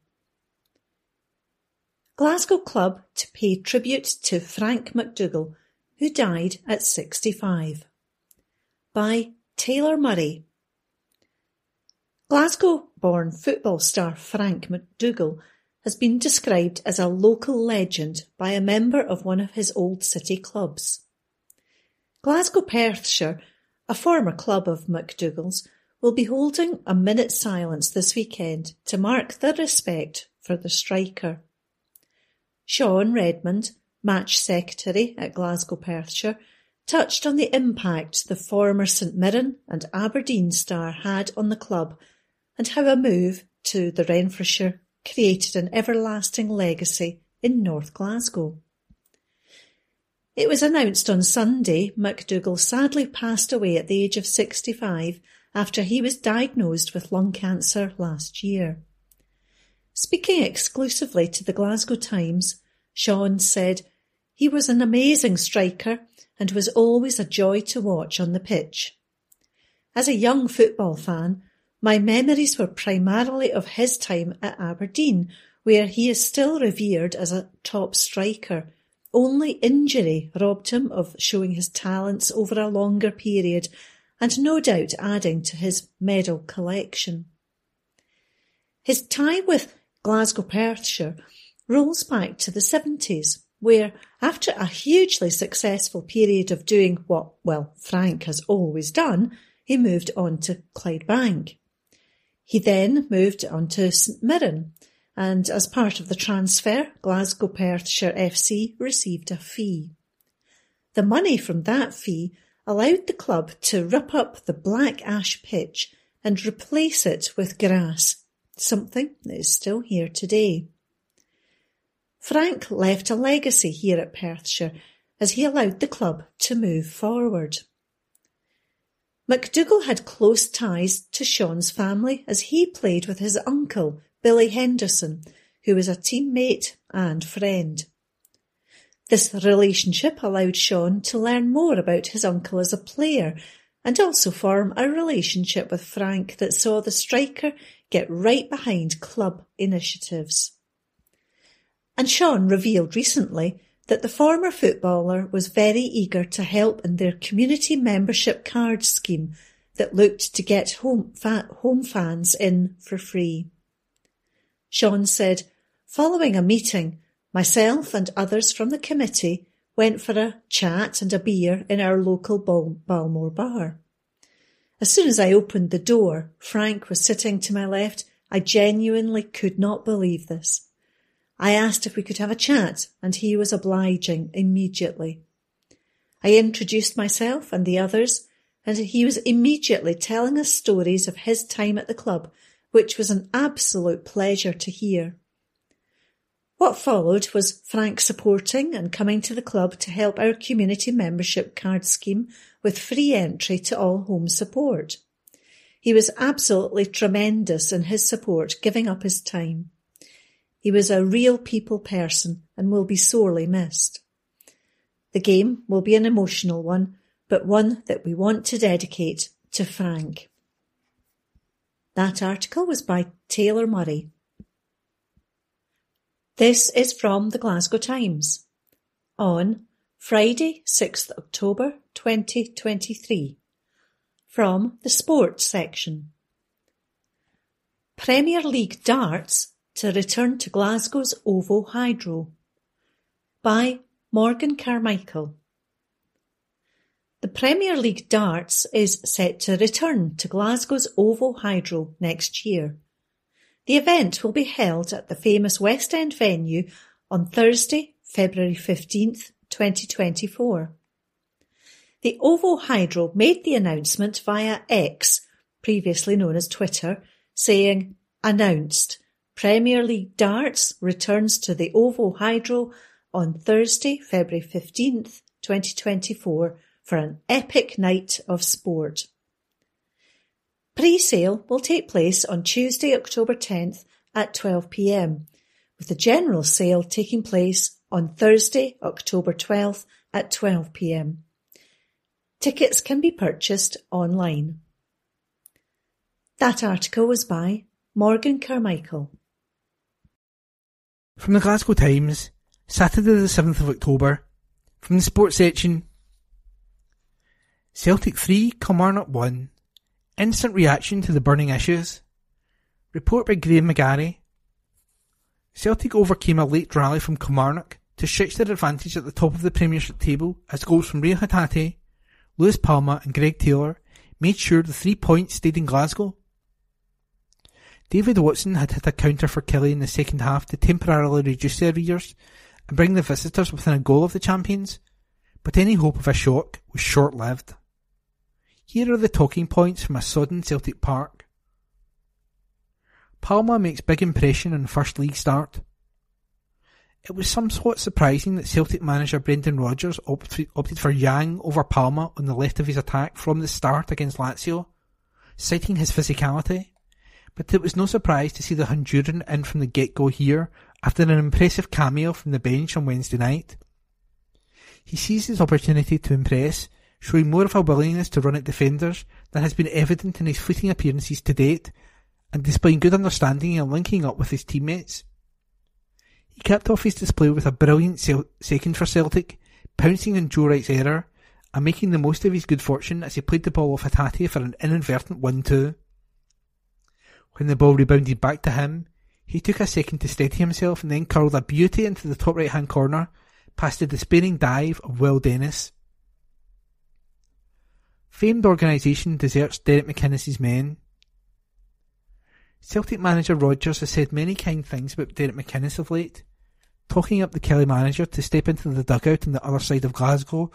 Glasgow Club to pay tribute to Frank McDougall, who died at 65. By Taylor Murray. Glasgow-born football star Frank McDougall has been described as a local legend by a member of one of his old city clubs. Glasgow Perthshire, a former club of McDougall's, will be holding a minute's silence this weekend to mark their respect for the striker. Sean Redmond, match secretary at Glasgow Perthshire, touched on the impact the former St Mirren and Aberdeen star had on the club and how a move to the Renfrewshire created an everlasting legacy in North Glasgow. It was announced on Sunday McDougall sadly passed away at the age of 65 after he was diagnosed with lung cancer last year. Speaking exclusively to the Glasgow Times, Sean said, He was an amazing striker and was always a joy to watch on the pitch. As a young football fan, my memories were primarily of his time at Aberdeen, where he is still revered as a top striker. Only injury robbed him of showing his talents over a longer period and no doubt adding to his medal collection. His time with Glasgow Perthshire rolls back to the 70s, where, after a hugely successful period of doing what, well, Frank has always done, he moved on to Clydebank. He then moved on to St Mirren, and as part of the transfer, Glasgow Perthshire FC received a fee. The money from that fee allowed the club to rip up the black ash pitch and replace it with grass, something that is still here today. Frank left a legacy here at Perthshire as he allowed the club to move forward. MacDougall had close ties to Sean's family as he played with his uncle, Billy Henderson, who was a teammate and friend. This relationship allowed Sean to learn more about his uncle as a player and also form a relationship with Frank that saw the striker get right behind club initiatives. And Sean revealed recently that the former footballer was very eager to help in their community membership card scheme that looked to get home, fa- home fans in for free. Sean said, following a meeting, myself and others from the committee went for a chat and a beer in our local Bal- Balmore bar. As soon as I opened the door, Frank was sitting to my left. I genuinely could not believe this. I asked if we could have a chat, and he was obliging immediately. I introduced myself and the others, and he was immediately telling us stories of his time at the club, which was an absolute pleasure to hear. What followed was Frank supporting and coming to the club to help our community membership card scheme with free entry to all home support. He was absolutely tremendous in his support, giving up his time. He was a real people person and will be sorely missed. The game will be an emotional one, but one that we want to dedicate to Frank. That article was by Taylor Murray. This is from the Glasgow Times on Friday, 6th October 2023. From the Sports section. Premier League darts to return to Glasgow's OVO Hydro by Morgan Carmichael. The Premier League darts is set to return to Glasgow's OVO Hydro next year. The event will be held at the famous West End venue on Thursday, February 15th, 2024. The OVO Hydro made the announcement via X, previously known as Twitter, saying, announced Premier League Darts returns to the OVO Hydro on Thursday, February 15th, 2024 for an epic night of sport. Pre-sale will take place on Tuesday, October 10th at 12pm, with the general sale taking place on Thursday, October 12th at 12pm. Tickets can be purchased online. That article was by Morgan Carmichael. From the Glasgow Times, Saturday the 7th of October, from the sports section, Celtic 3, Kilmarnock 1, instant reaction to the burning issues, report by Graham McGarry, Celtic overcame a late rally from Kilmarnock to stretch their advantage at the top of the Premiership table as goals from Reo Hatate, Luis Palma and Greg Taylor made sure the three points stayed in Glasgow. David Watson had hit a counter for Killie in the second half to temporarily reduce their readers and bring the visitors within a goal of the champions, but any hope of a shock was short-lived. Here are the talking points from a sodden Celtic Park. Palma makes big impression on first league start. It was somewhat surprising that Celtic manager Brendan Rodgers opted for Yang over Palma on the left of his attack from the start against Lazio, citing his physicality but it was no surprise to see the Honduran in from the get-go here after an impressive cameo from the bench on Wednesday night. He sees his opportunity to impress, showing more of a willingness to run at defenders than has been evident in his fleeting appearances to date, and displaying good understanding and linking up with his teammates. He capped off his display with a brilliant second for Celtic, pouncing on Joe Wright's error, and making the most of his good fortune as he played the ball off Hatate for an inadvertent 1-2. When the ball rebounded back to him, He took a second to steady himself and then curled a beauty into the top right hand corner past the despairing dive of Will Dennis. Famed organisation deserts Derek McInnes's men. Celtic manager Rodgers has said many kind things about Derek McInnes of late, talking up the Killie manager to step into the dugout on the other side of Glasgow,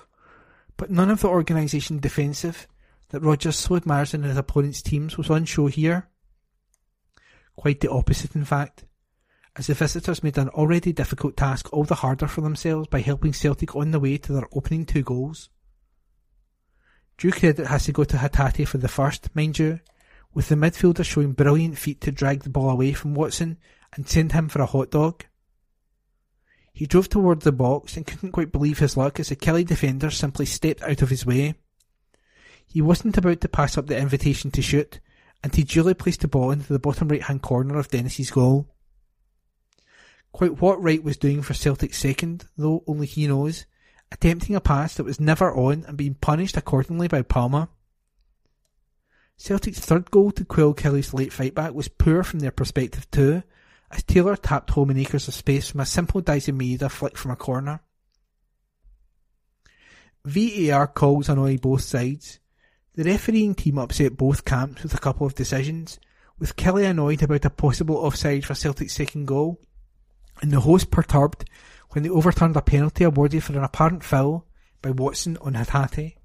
but none of the organisation defensive that Rodgers so admires in his opponent's teams was on show here. Quite the opposite, in fact, as the visitors made an already difficult task all the harder for themselves by helping Celtic on the way to their opening two goals. Due credit has to go to Hatate for the first, mind you, with the midfielder showing brilliant feet to drag the ball away from Watson and send him for a hot dog. He drove toward the box and couldn't quite believe his luck as the Killie defender simply stepped out of his way. He wasn't about to pass up the invitation to shoot, and he duly placed the ball into the bottom right hand corner of Dennis's goal. Quite what Wright was doing for Celtic's second, though only he knows, attempting a pass that was never on and being punished accordingly by Palma. Celtic's third goal to quell Killie's late fight back was poor from their perspective too, as Taylor tapped home in acres of space from a simple Daizen Maeda flick from a corner. VAR calls annoy both sides. The refereeing team upset both camps with a couple of decisions, with Killie annoyed about a possible offside for Celtic's second goal, and the host perturbed when they overturned a penalty awarded for an apparent foul by Watson on Hatate.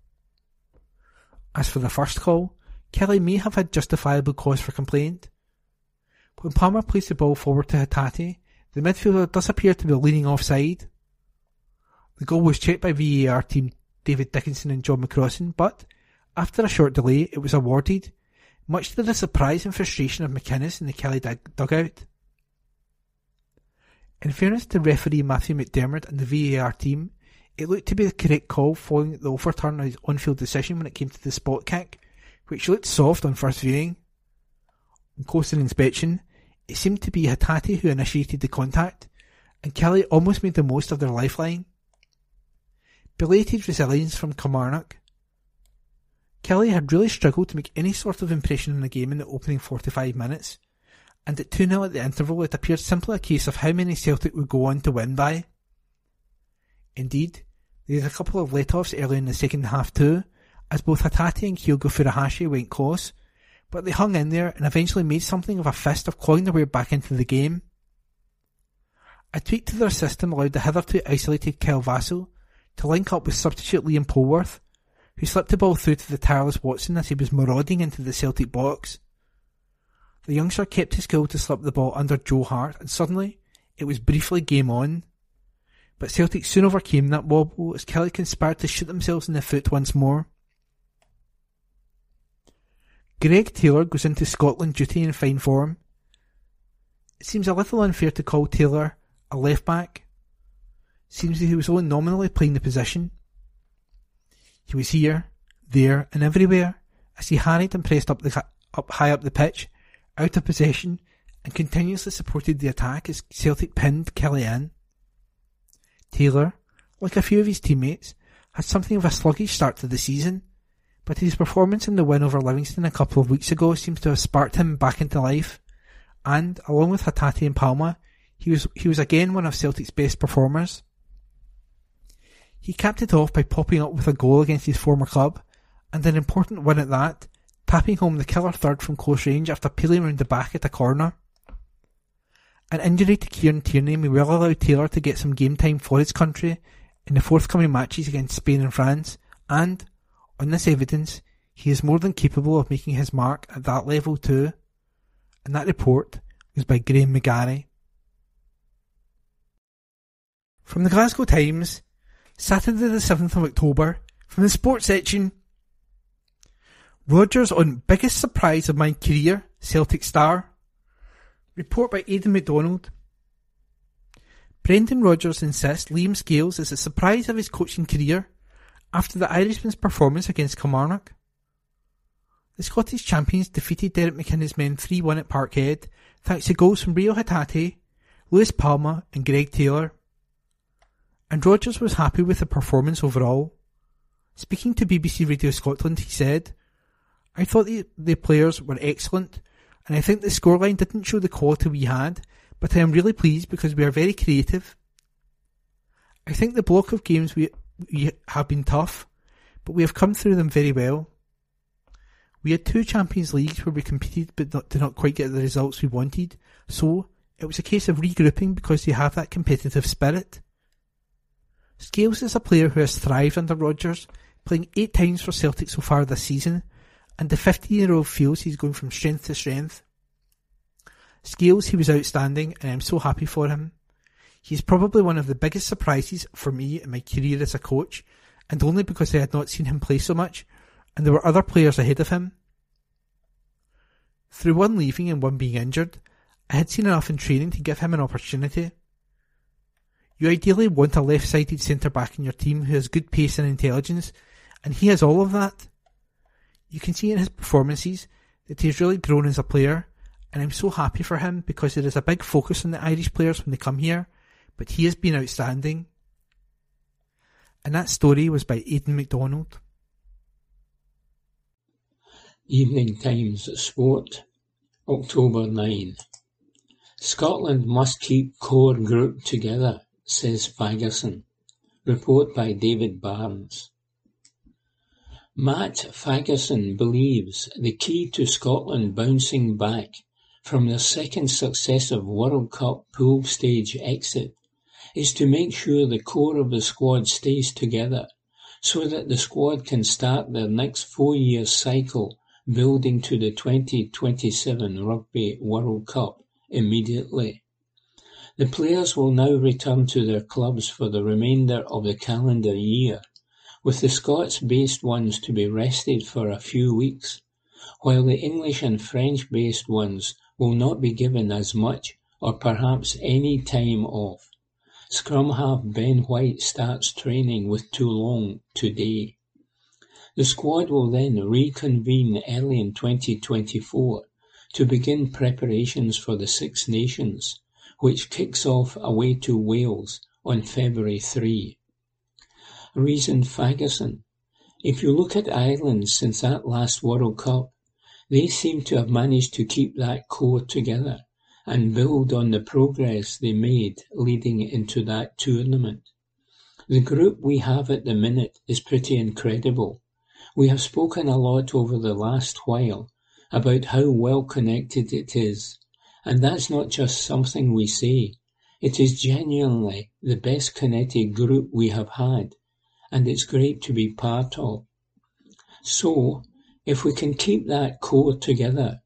As for the first call, Killie may have had justifiable cause for complaint. When Palma placed the ball forward to Hatate, the midfielder does appear to be leaning offside. The goal was checked by VAR team David Dickinson and John McCrossan, but after a short delay it was awarded, much to the surprise and frustration of McInnes in the Killie dugout. In fairness to referee Matthew McDermott and the VAR team, it looked to be the correct call following the overturn of his on-field decision when it came to the spot kick, which looked soft on first viewing. On closer inspection, it seemed to be Hatate who initiated the contact, and Killie almost made the most of their lifeline. Belated resilience from Kilmarnock. Killie had really struggled to make any sort of impression in the game in the opening 45 minutes, and at 2 0 at the interval it appeared simply a case of how many Celtic would go on to win by. Indeed, there was a couple of let-offs early in the second half too, as both Hatate and Kyogo Furuhashi went close, but they hung in there and eventually made something of a fist of clawing their way back into the game. A tweak to their system allowed the hitherto isolated Kyle Vassell to link up with substitute Liam Polworth, who slipped the ball through to the tireless Watson as he was marauding into the Celtic box. The youngster kept his cool to slip the ball under Joe Hart, and suddenly it was briefly game on. But Celtic soon overcame that wobble as Killie conspired to shoot themselves in the foot once more. Greg Taylor goes into Scotland duty in fine form. It seems a little unfair to call Taylor a left back. Seems that he was only nominally playing the position. He was here, there, and everywhere as he harried and pressed up the up high up the pitch, out of possession, and continuously supported the attack as Celtic pinned Killie in. Taylor, like a few of his teammates, had something of a sluggish start to the season, but his performance in the win over Livingston a couple of weeks ago seems to have sparked him back into life, and, along with Hatate and Palma, he was, he was again one of Celtic's best performers. He capped it off by popping up with a goal against his former club, and an important win at that, tapping home the killer third from close range after peeling round the back at a corner. An injury to Kieran Tierney may well allow Taylor to get some game time for his country in the forthcoming matches against Spain and France, and, on this evidence, he is more than capable of making his mark at that level too. And that report was by Graham McGarry. From the Glasgow Times, Saturday the 7th of October, from the sports section, Rodgers on biggest surprise of my career, Celtic star. Report by Aidan McDonald. Brendan Rodgers insists Liam Scales is the surprise of his coaching career after the Irishman's performance against Kilmarnock. The Scottish champions defeated Derek McInnes' men 3-1 at Parkhead thanks to goals from Reo Hatate, Luis Palma and Greg Taylor. And Rodgers was happy with the performance overall. Speaking to BBC Radio Scotland, he said, I thought the, the players were excellent and I think the scoreline didn't show the quality we had, but I am really pleased because we are very creative. I think the block of games we, we have been tough, but we have come through them very well. We had two Champions Leagues where we competed but not, did not quite get the results we wanted, so it was a case of regrouping because they have that competitive spirit. Scales is a player who has thrived under Rodgers, playing eight times for Celtic so far this season, and the 15 year old feels he's going from strength to strength. Scales, he was outstanding, and I'm so happy for him. He's probably one of the biggest surprises for me in my career as a coach, and only because I had not seen him play so much, and there were other players ahead of him. Through one leaving and one being injured, I had seen enough in training to give him an opportunity. You ideally want a left-sided centre-back in your team who has good pace and intelligence, and he has all of that. You can see in his performances that he's really grown as a player, and I'm so happy for him because there is a big focus on the Irish players when they come here, but he has been outstanding. And that story was by Aidan McDonald. Evening Times Sport, October 9. Scotland must keep core group together, says Fagerson. Report by David Barnes. Matt Fagerson believes the key to Scotland bouncing back from their second successive World Cup pool stage exit is to make sure the core of the squad stays together so that the squad can start their next four-year cycle building to the 2027 Rugby World Cup immediately. The players will now return to their clubs for the remainder of the calendar year, with the Scots-based ones to be rested for a few weeks, while the English and French-based ones will not be given as much or perhaps any time off. Scrum half Ben White starts training with Toulon today. The squad will then reconvene early in 2024 to begin preparations for the Six Nations, which kicks off away to Wales on February 3. Reasoned Fagerson, if you look at Ireland since that last World Cup, they seem to have managed to keep that core together and build on the progress they made leading into that tournament. The group we have at the minute is pretty incredible. We have spoken a lot over the last while about how well connected it is, and that's not just something we say. It is genuinely the best connected group we have had, and it's great to be part of. So, if we can keep that core together,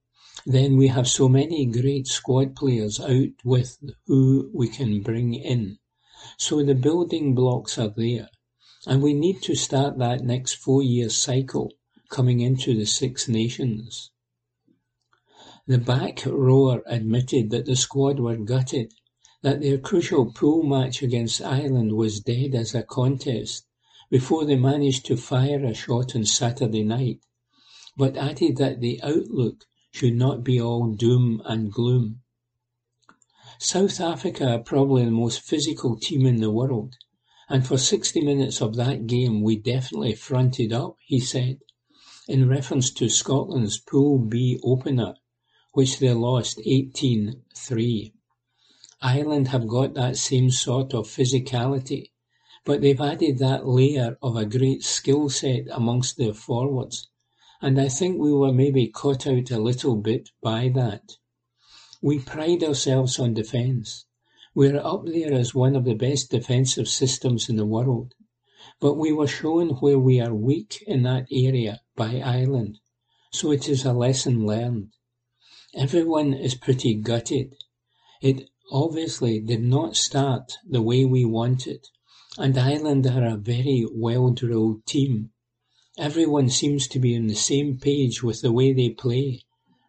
then we have so many great squad players out with who we can bring in. So the building blocks are there, and we need to start that next four year cycle coming into the Six Nations. The back rower admitted that the squad were gutted, that their crucial pool match against Ireland was dead as a contest before they managed to fire a shot on Saturday night, but added that the outlook should not be all doom and gloom. South Africa are probably the most physical team in the world, and for 60 minutes of that game we definitely fronted up, he said, in reference to Scotland's Pool B opener which they lost 18 3. Ireland have got that same sort of physicality, but they've added that layer of a great skill set amongst their forwards, and I think we were maybe caught out a little bit by that. We pride ourselves on defence. We're up there as one of the best defensive systems in the world, but we were shown where we are weak in that area by Ireland, so it is a lesson learned. Everyone is pretty gutted. It obviously did not start the way we wanted, and Ireland are a very well-drilled team. Everyone seems to be on the same page with the way they play,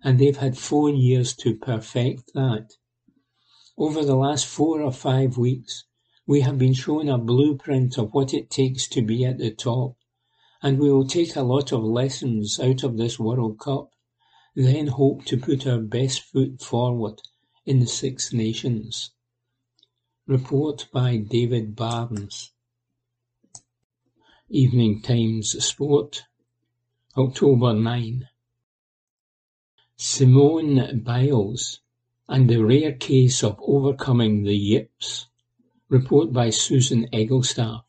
and they've had four years to perfect that. Over the last four or five weeks, we have been shown a blueprint of what it takes to be at the top, and we will take a lot of lessons out of this World Cup then hope to put our best foot forward in the Six Nations. Report by David Barnes. Evening Times Sport, October 9. Simone Biles and the rare case of overcoming the yips. Report by Susan Egglestaff.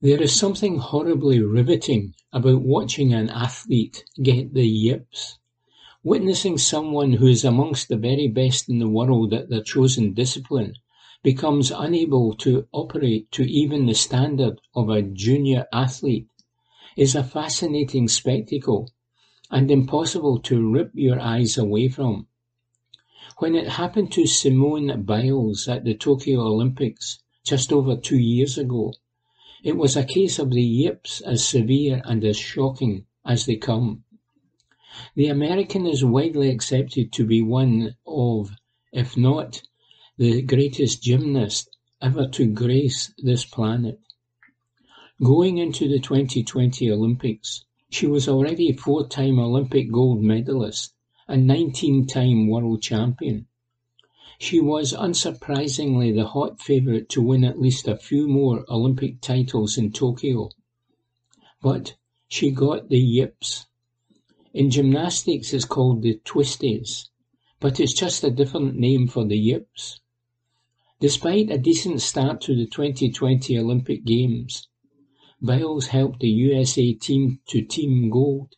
There is something horribly riveting about watching an athlete get the yips. Witnessing someone who is amongst the very best in the world at their chosen discipline becomes unable to operate to even the standard of a junior athlete is a fascinating spectacle and impossible to rip your eyes away from. When it happened to Simone Biles at the Tokyo Olympics just over two years ago, it was a case of the yips as severe and as shocking as they come. The American is widely accepted to be one of, if not the greatest gymnast ever to grace this planet. Going into the twenty-twenty Olympics, she was already a four-time Olympic gold medalist and nineteen-time world champion. She was unsurprisingly the hot favourite to win at least a few more Olympic titles in Tokyo. But she got the yips. In gymnastics it's called the twisties, but it's just a different name for the yips. Despite a decent start to the twenty-twenty Olympic Games, Biles helped the USA team to team gold,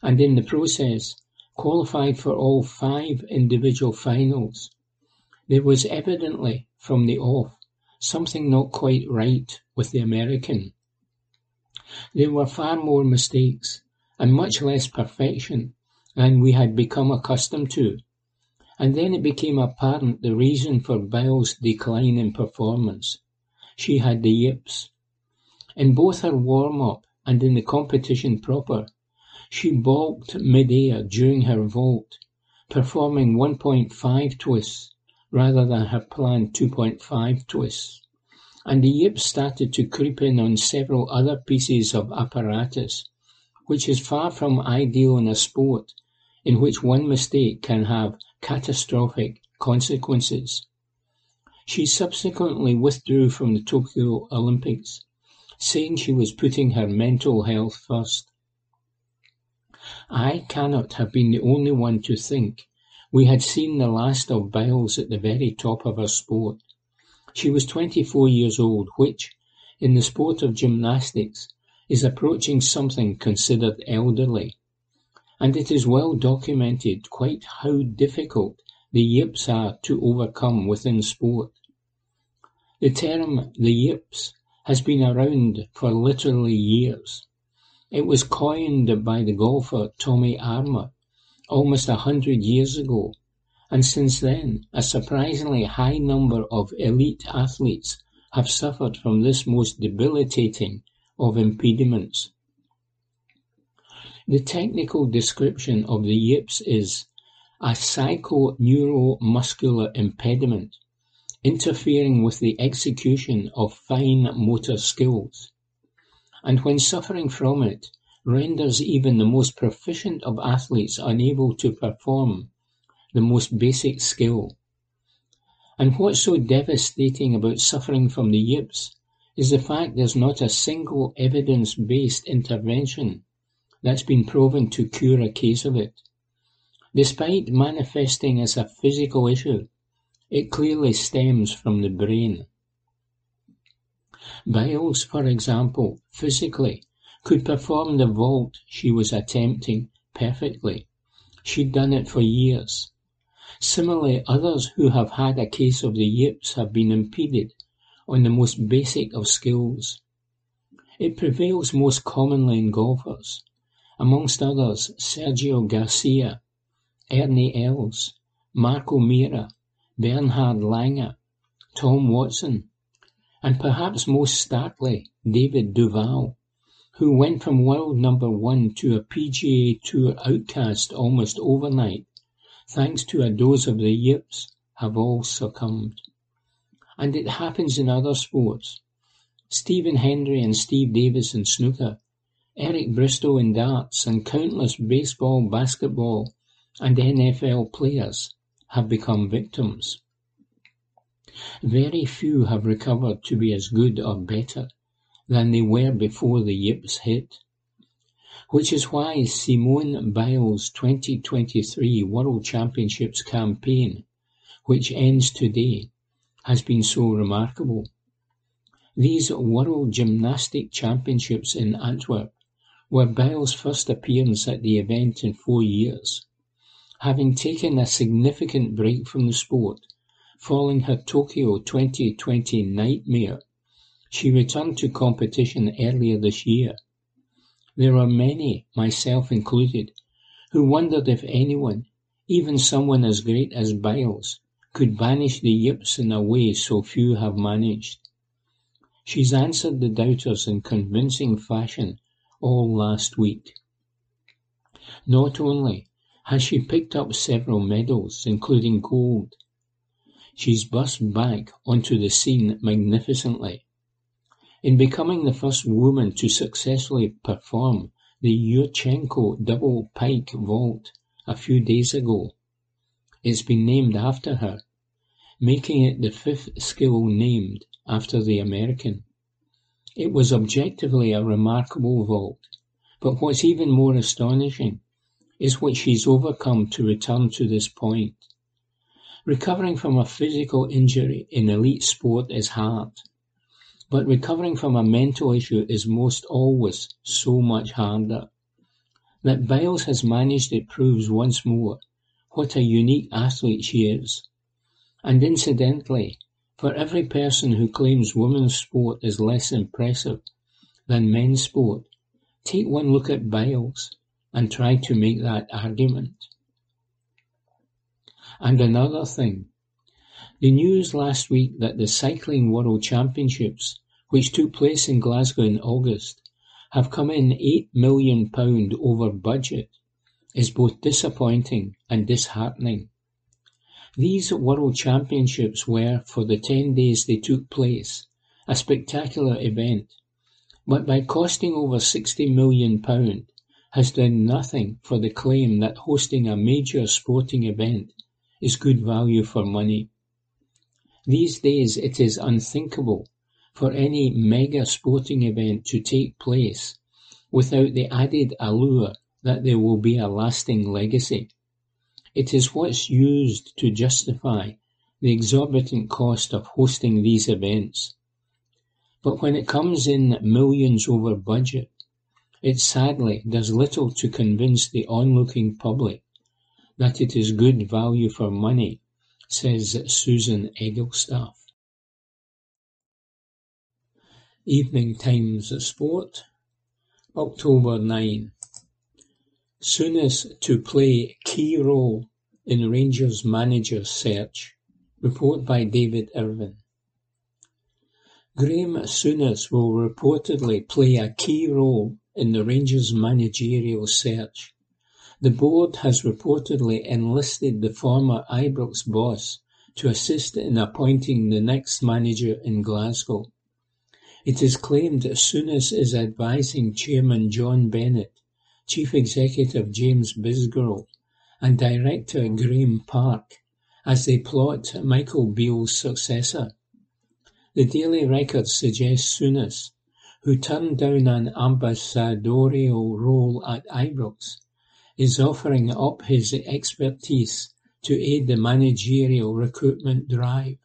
and in the process qualified for all five individual finals. There was evidently, from the off, something not quite right with the American. There were far more mistakes, and much less perfection than we had become accustomed to. And then it became apparent the reason for Biles' decline in performance. She had the yips. In both her warm-up and in the competition proper, she balked mid-air during her vault, performing one-point-five twists rather than her planned two-point-five twists, and the yips started to creep in on several other pieces of apparatus, which is far from ideal in a sport in which one mistake can have catastrophic consequences. She subsequently withdrew from the Tokyo Olympics saying she was putting her mental health first. I cannot have been the only one to think we had seen the last of Biles at the very top of her sport. She was twenty-four years old, which, in the sport of gymnastics, is approaching something considered elderly. And it is well documented quite how difficult the yips are to overcome within sport. The term the yips has been around for literally years. It was coined by the golfer Tommy Armour almost a hundred years ago, and since then a surprisingly high number of elite athletes have suffered from this most debilitating of impediments. The technical description of the yips is a psychoneuromuscular impediment interfering with the execution of fine motor skills, and when suffering from it, renders even the most proficient of athletes unable to perform the most basic skill. And what's so devastating about suffering from the yips is the fact there's not a single evidence-based intervention that's been proven to cure a case of it. Despite manifesting as a physical issue, it clearly stems from the brain. Biles, for example, physically, could perform the vault she was attempting perfectly. She'd done it for years. Similarly, others who have had a case of the yips have been impeded on the most basic of skills. It prevails most commonly in golfers, amongst others Sergio Garcia, Ernie Els, Mark O'Meara, Bernhard Langer, Tom Watson, and perhaps most starkly David Duval, who went from world number one to a PGA Tour outcast almost overnight, thanks to a dose of the yips, have all succumbed. And it happens in other sports. Stephen Hendry and Steve Davis in snooker, Eric Bristow in darts, and countless baseball, basketball, and NFL players have become victims. Very few have recovered to be as good or better than they were before the yips hit. which is why Simone Biles' twenty twenty-three World Championships campaign, which ends today, has been so remarkable. These World Gymnastic Championships in Antwerp were Biles' first appearance at the event in four years. Having taken a significant break from the sport, following her Tokyo 2020 nightmare, she returned to competition earlier this year. There are many, myself included, who wondered if anyone, even someone as great as Biles, could banish the yips in a way so few have managed. She's answered the doubters in convincing fashion all last week. Not only has she picked up several medals, including gold, she's burst back onto the scene magnificently. In becoming the first woman to successfully perform the Yurchenko double pike vault a few days ago, it's been named after her, making it the fifth skill named after the American. It was objectively a remarkable vault, but what's even more astonishing is what she's overcome to return to this point. Recovering from a physical injury in elite sport is hard, but recovering from a mental issue is most always so much harder. That Biles has managed it proves once more what a unique athlete she is. And incidentally, for every person who claims women's sport is less impressive than men's sport, take one look at Biles and try to make that argument. And another thing, the news last week that the Cycling World Championships, which took place in Glasgow in August, have come in £8 million over budget, is both disappointing and disheartening. These World Championships were, for the ten days they took place, a spectacular event, but by costing over £60 million has done nothing for the claim that hosting a major sporting event is good value for money. These days it is unthinkable for any mega sporting event to take place without the added allure that there will be a lasting legacy. It is what's used to justify the exorbitant cost of hosting these events. But when it comes in millions over budget, it sadly does little to convince the onlooking public that it is good value for money, says Susan Egglestaff. Evening Times Sport, October 9. Souness to play key role in Rangers manager search. Report by David Irvine. Graham Souness will reportedly play a key role in the Rangers managerial search. The board has reportedly enlisted the former Ibrox boss to assist in appointing the next manager in Glasgow. It is claimed Souness is advising Chairman John Bennett Chief Executive James Bisgrove and Director Graeme Park as they plot Michael Beale's successor. The Daily Record suggests Souness, who turned down an ambassadorial role at Ibrox, is offering up his expertise to aid the managerial recruitment drive.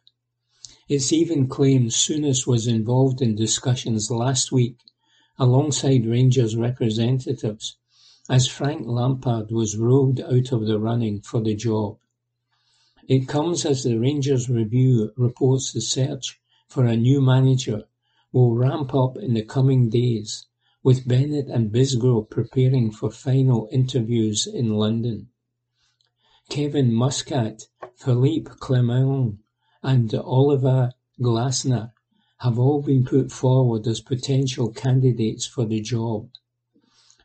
It's even claimed Souness was involved in discussions last week alongside Rangers representatives as Frank Lampard was ruled out of the running for the job. It comes as the Rangers Review reports the search for a new manager will ramp up in the coming days, with Bennett and Bisgrove preparing for final interviews in London. Kevin Muscat, Philippe Clement, and Oliver Glasner have all been put forward as potential candidates for the job.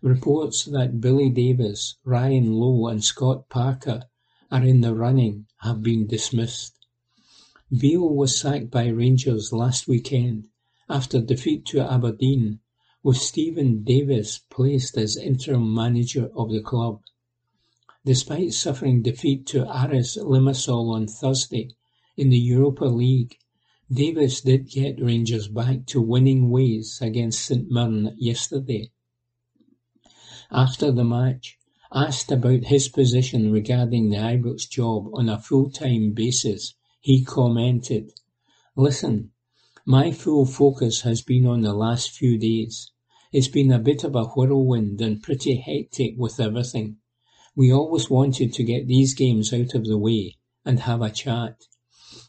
Reports that Billy Davies, Ryan Lowe and Scott Parker are in the running have been dismissed. Beale was sacked by Rangers last weekend after defeat to Aberdeen, with Steven Davis placed as interim manager of the club. Despite suffering defeat to Aris Limassol on Thursday in the Europa League, Davis did get Rangers back to winning ways against St Mirren yesterday. After the match, asked about his position regarding the Ibrox job on a full-time basis, he commented, Listen, my full focus has been on the last few days. It's been a bit of a whirlwind and pretty hectic with everything. We always wanted to get these games out of the way and have a chat.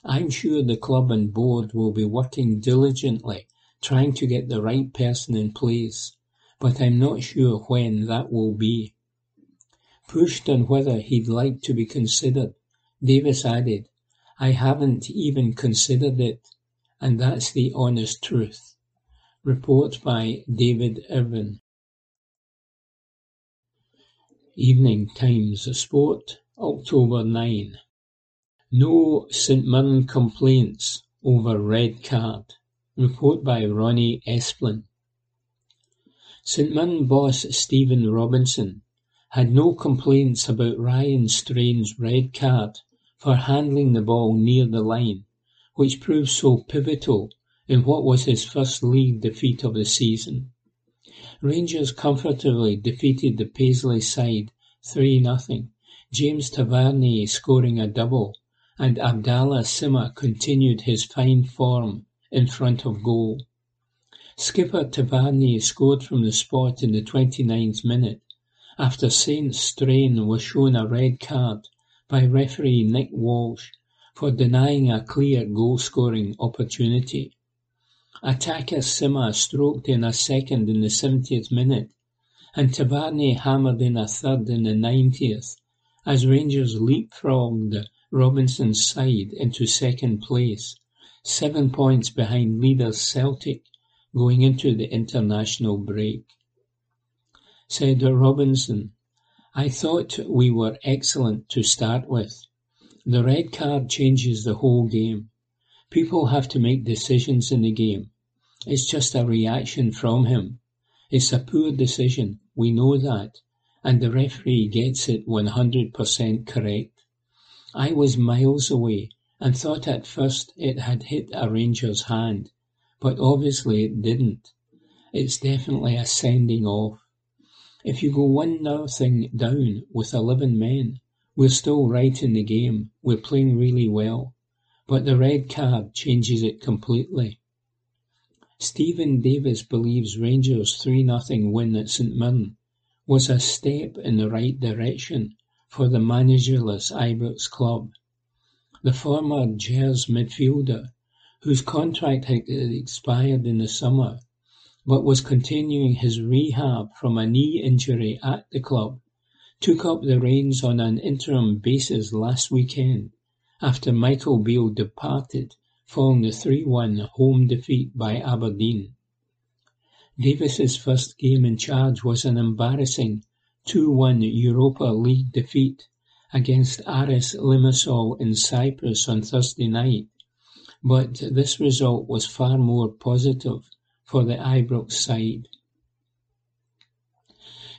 I'm sure the club and board will be working diligently trying to get the right person in place, but I'm not sure when that will be. Pushed on whether he'd like to be considered, Davis added, I haven't even considered it, and that's the honest truth. Report by David Irvine. Evening Times Sport, October 9. No St Mirren complaints over red card. Report by Ronnie Esplin. St Mirren boss Stephen Robinson had no complaints about Ryan Strain's red card for handling the ball near the line, which proved so pivotal in what was his first league defeat of the season. Rangers comfortably defeated the Paisley side 3-0, James Tavernier scoring a double, and Abdallah Sima continued his fine form in front of goal. Skipper Tavernier scored from the spot in the 29th minute after St Strain was shown a red card by referee Nick Walsh for denying a clear goal-scoring opportunity. Attacker Sima stroked in a second in the 70th minute and Tavernier hammered in a third in the 90th as Rangers leapfrogged Robinson's side into second place seven points behind leaders Celtic going into the international break. Said Robinson, I thought we were excellent to start with. The red card changes the whole game. People have to make decisions in the game. It's just a reaction from him. It's a poor decision, we know that, and the referee gets it 100% correct. I was miles away and thought at first it had hit a ranger's hand, but obviously it didn't. It's definitely a sending off. If you go one nothing down with eleven men, we're still right in the game, we're playing really well, but the red card changes it completely. Stephen Davis believes Rangers' 3 0 win at St Mirren was a step in the right direction for the managerless Ibrox club the former Gers midfielder, whose contract had expired in the summer, but was continuing his rehab from a knee injury at the club, took up the reins on an interim basis last weekend after Michael Beale departed following the 3-1 home defeat by Aberdeen. Davis's first game in charge was an embarrassing 2-1 Europa League defeat against Aris Limassol in Cyprus on Thursday night, but this result was far more positive for the Ibrox side.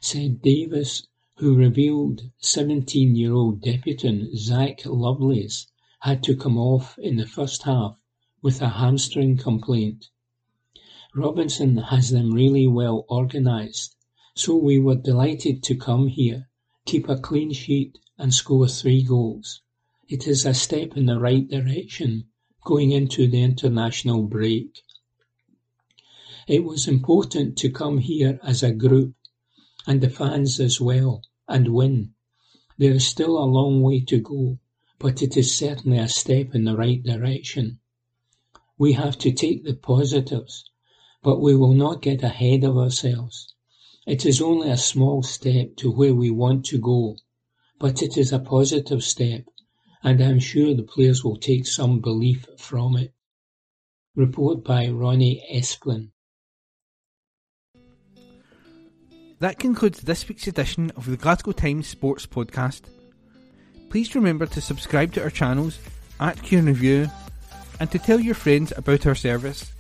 Said Davis, who revealed 17-year-old debutant Zach Lovelace had to come off in the first half with a hamstring complaint. Robinson has them really well organised, so we were delighted to come here, keep a clean sheet and score three goals. It is a step in the right direction going into the international break. It was important to come here as a group, and the fans as well, and win. There is still a long way to go, but it is certainly a step in the right direction. We have to take the positives, but we will not get ahead of ourselves. It is only a small step to where we want to go, but it is a positive step, and I am sure the players will take some belief from it. Report by Ronnie Esplin. That concludes this week's edition of the Glasgow Times Sports Podcast. Please remember to subscribe to our channels at Cue Review and to tell your friends about our service.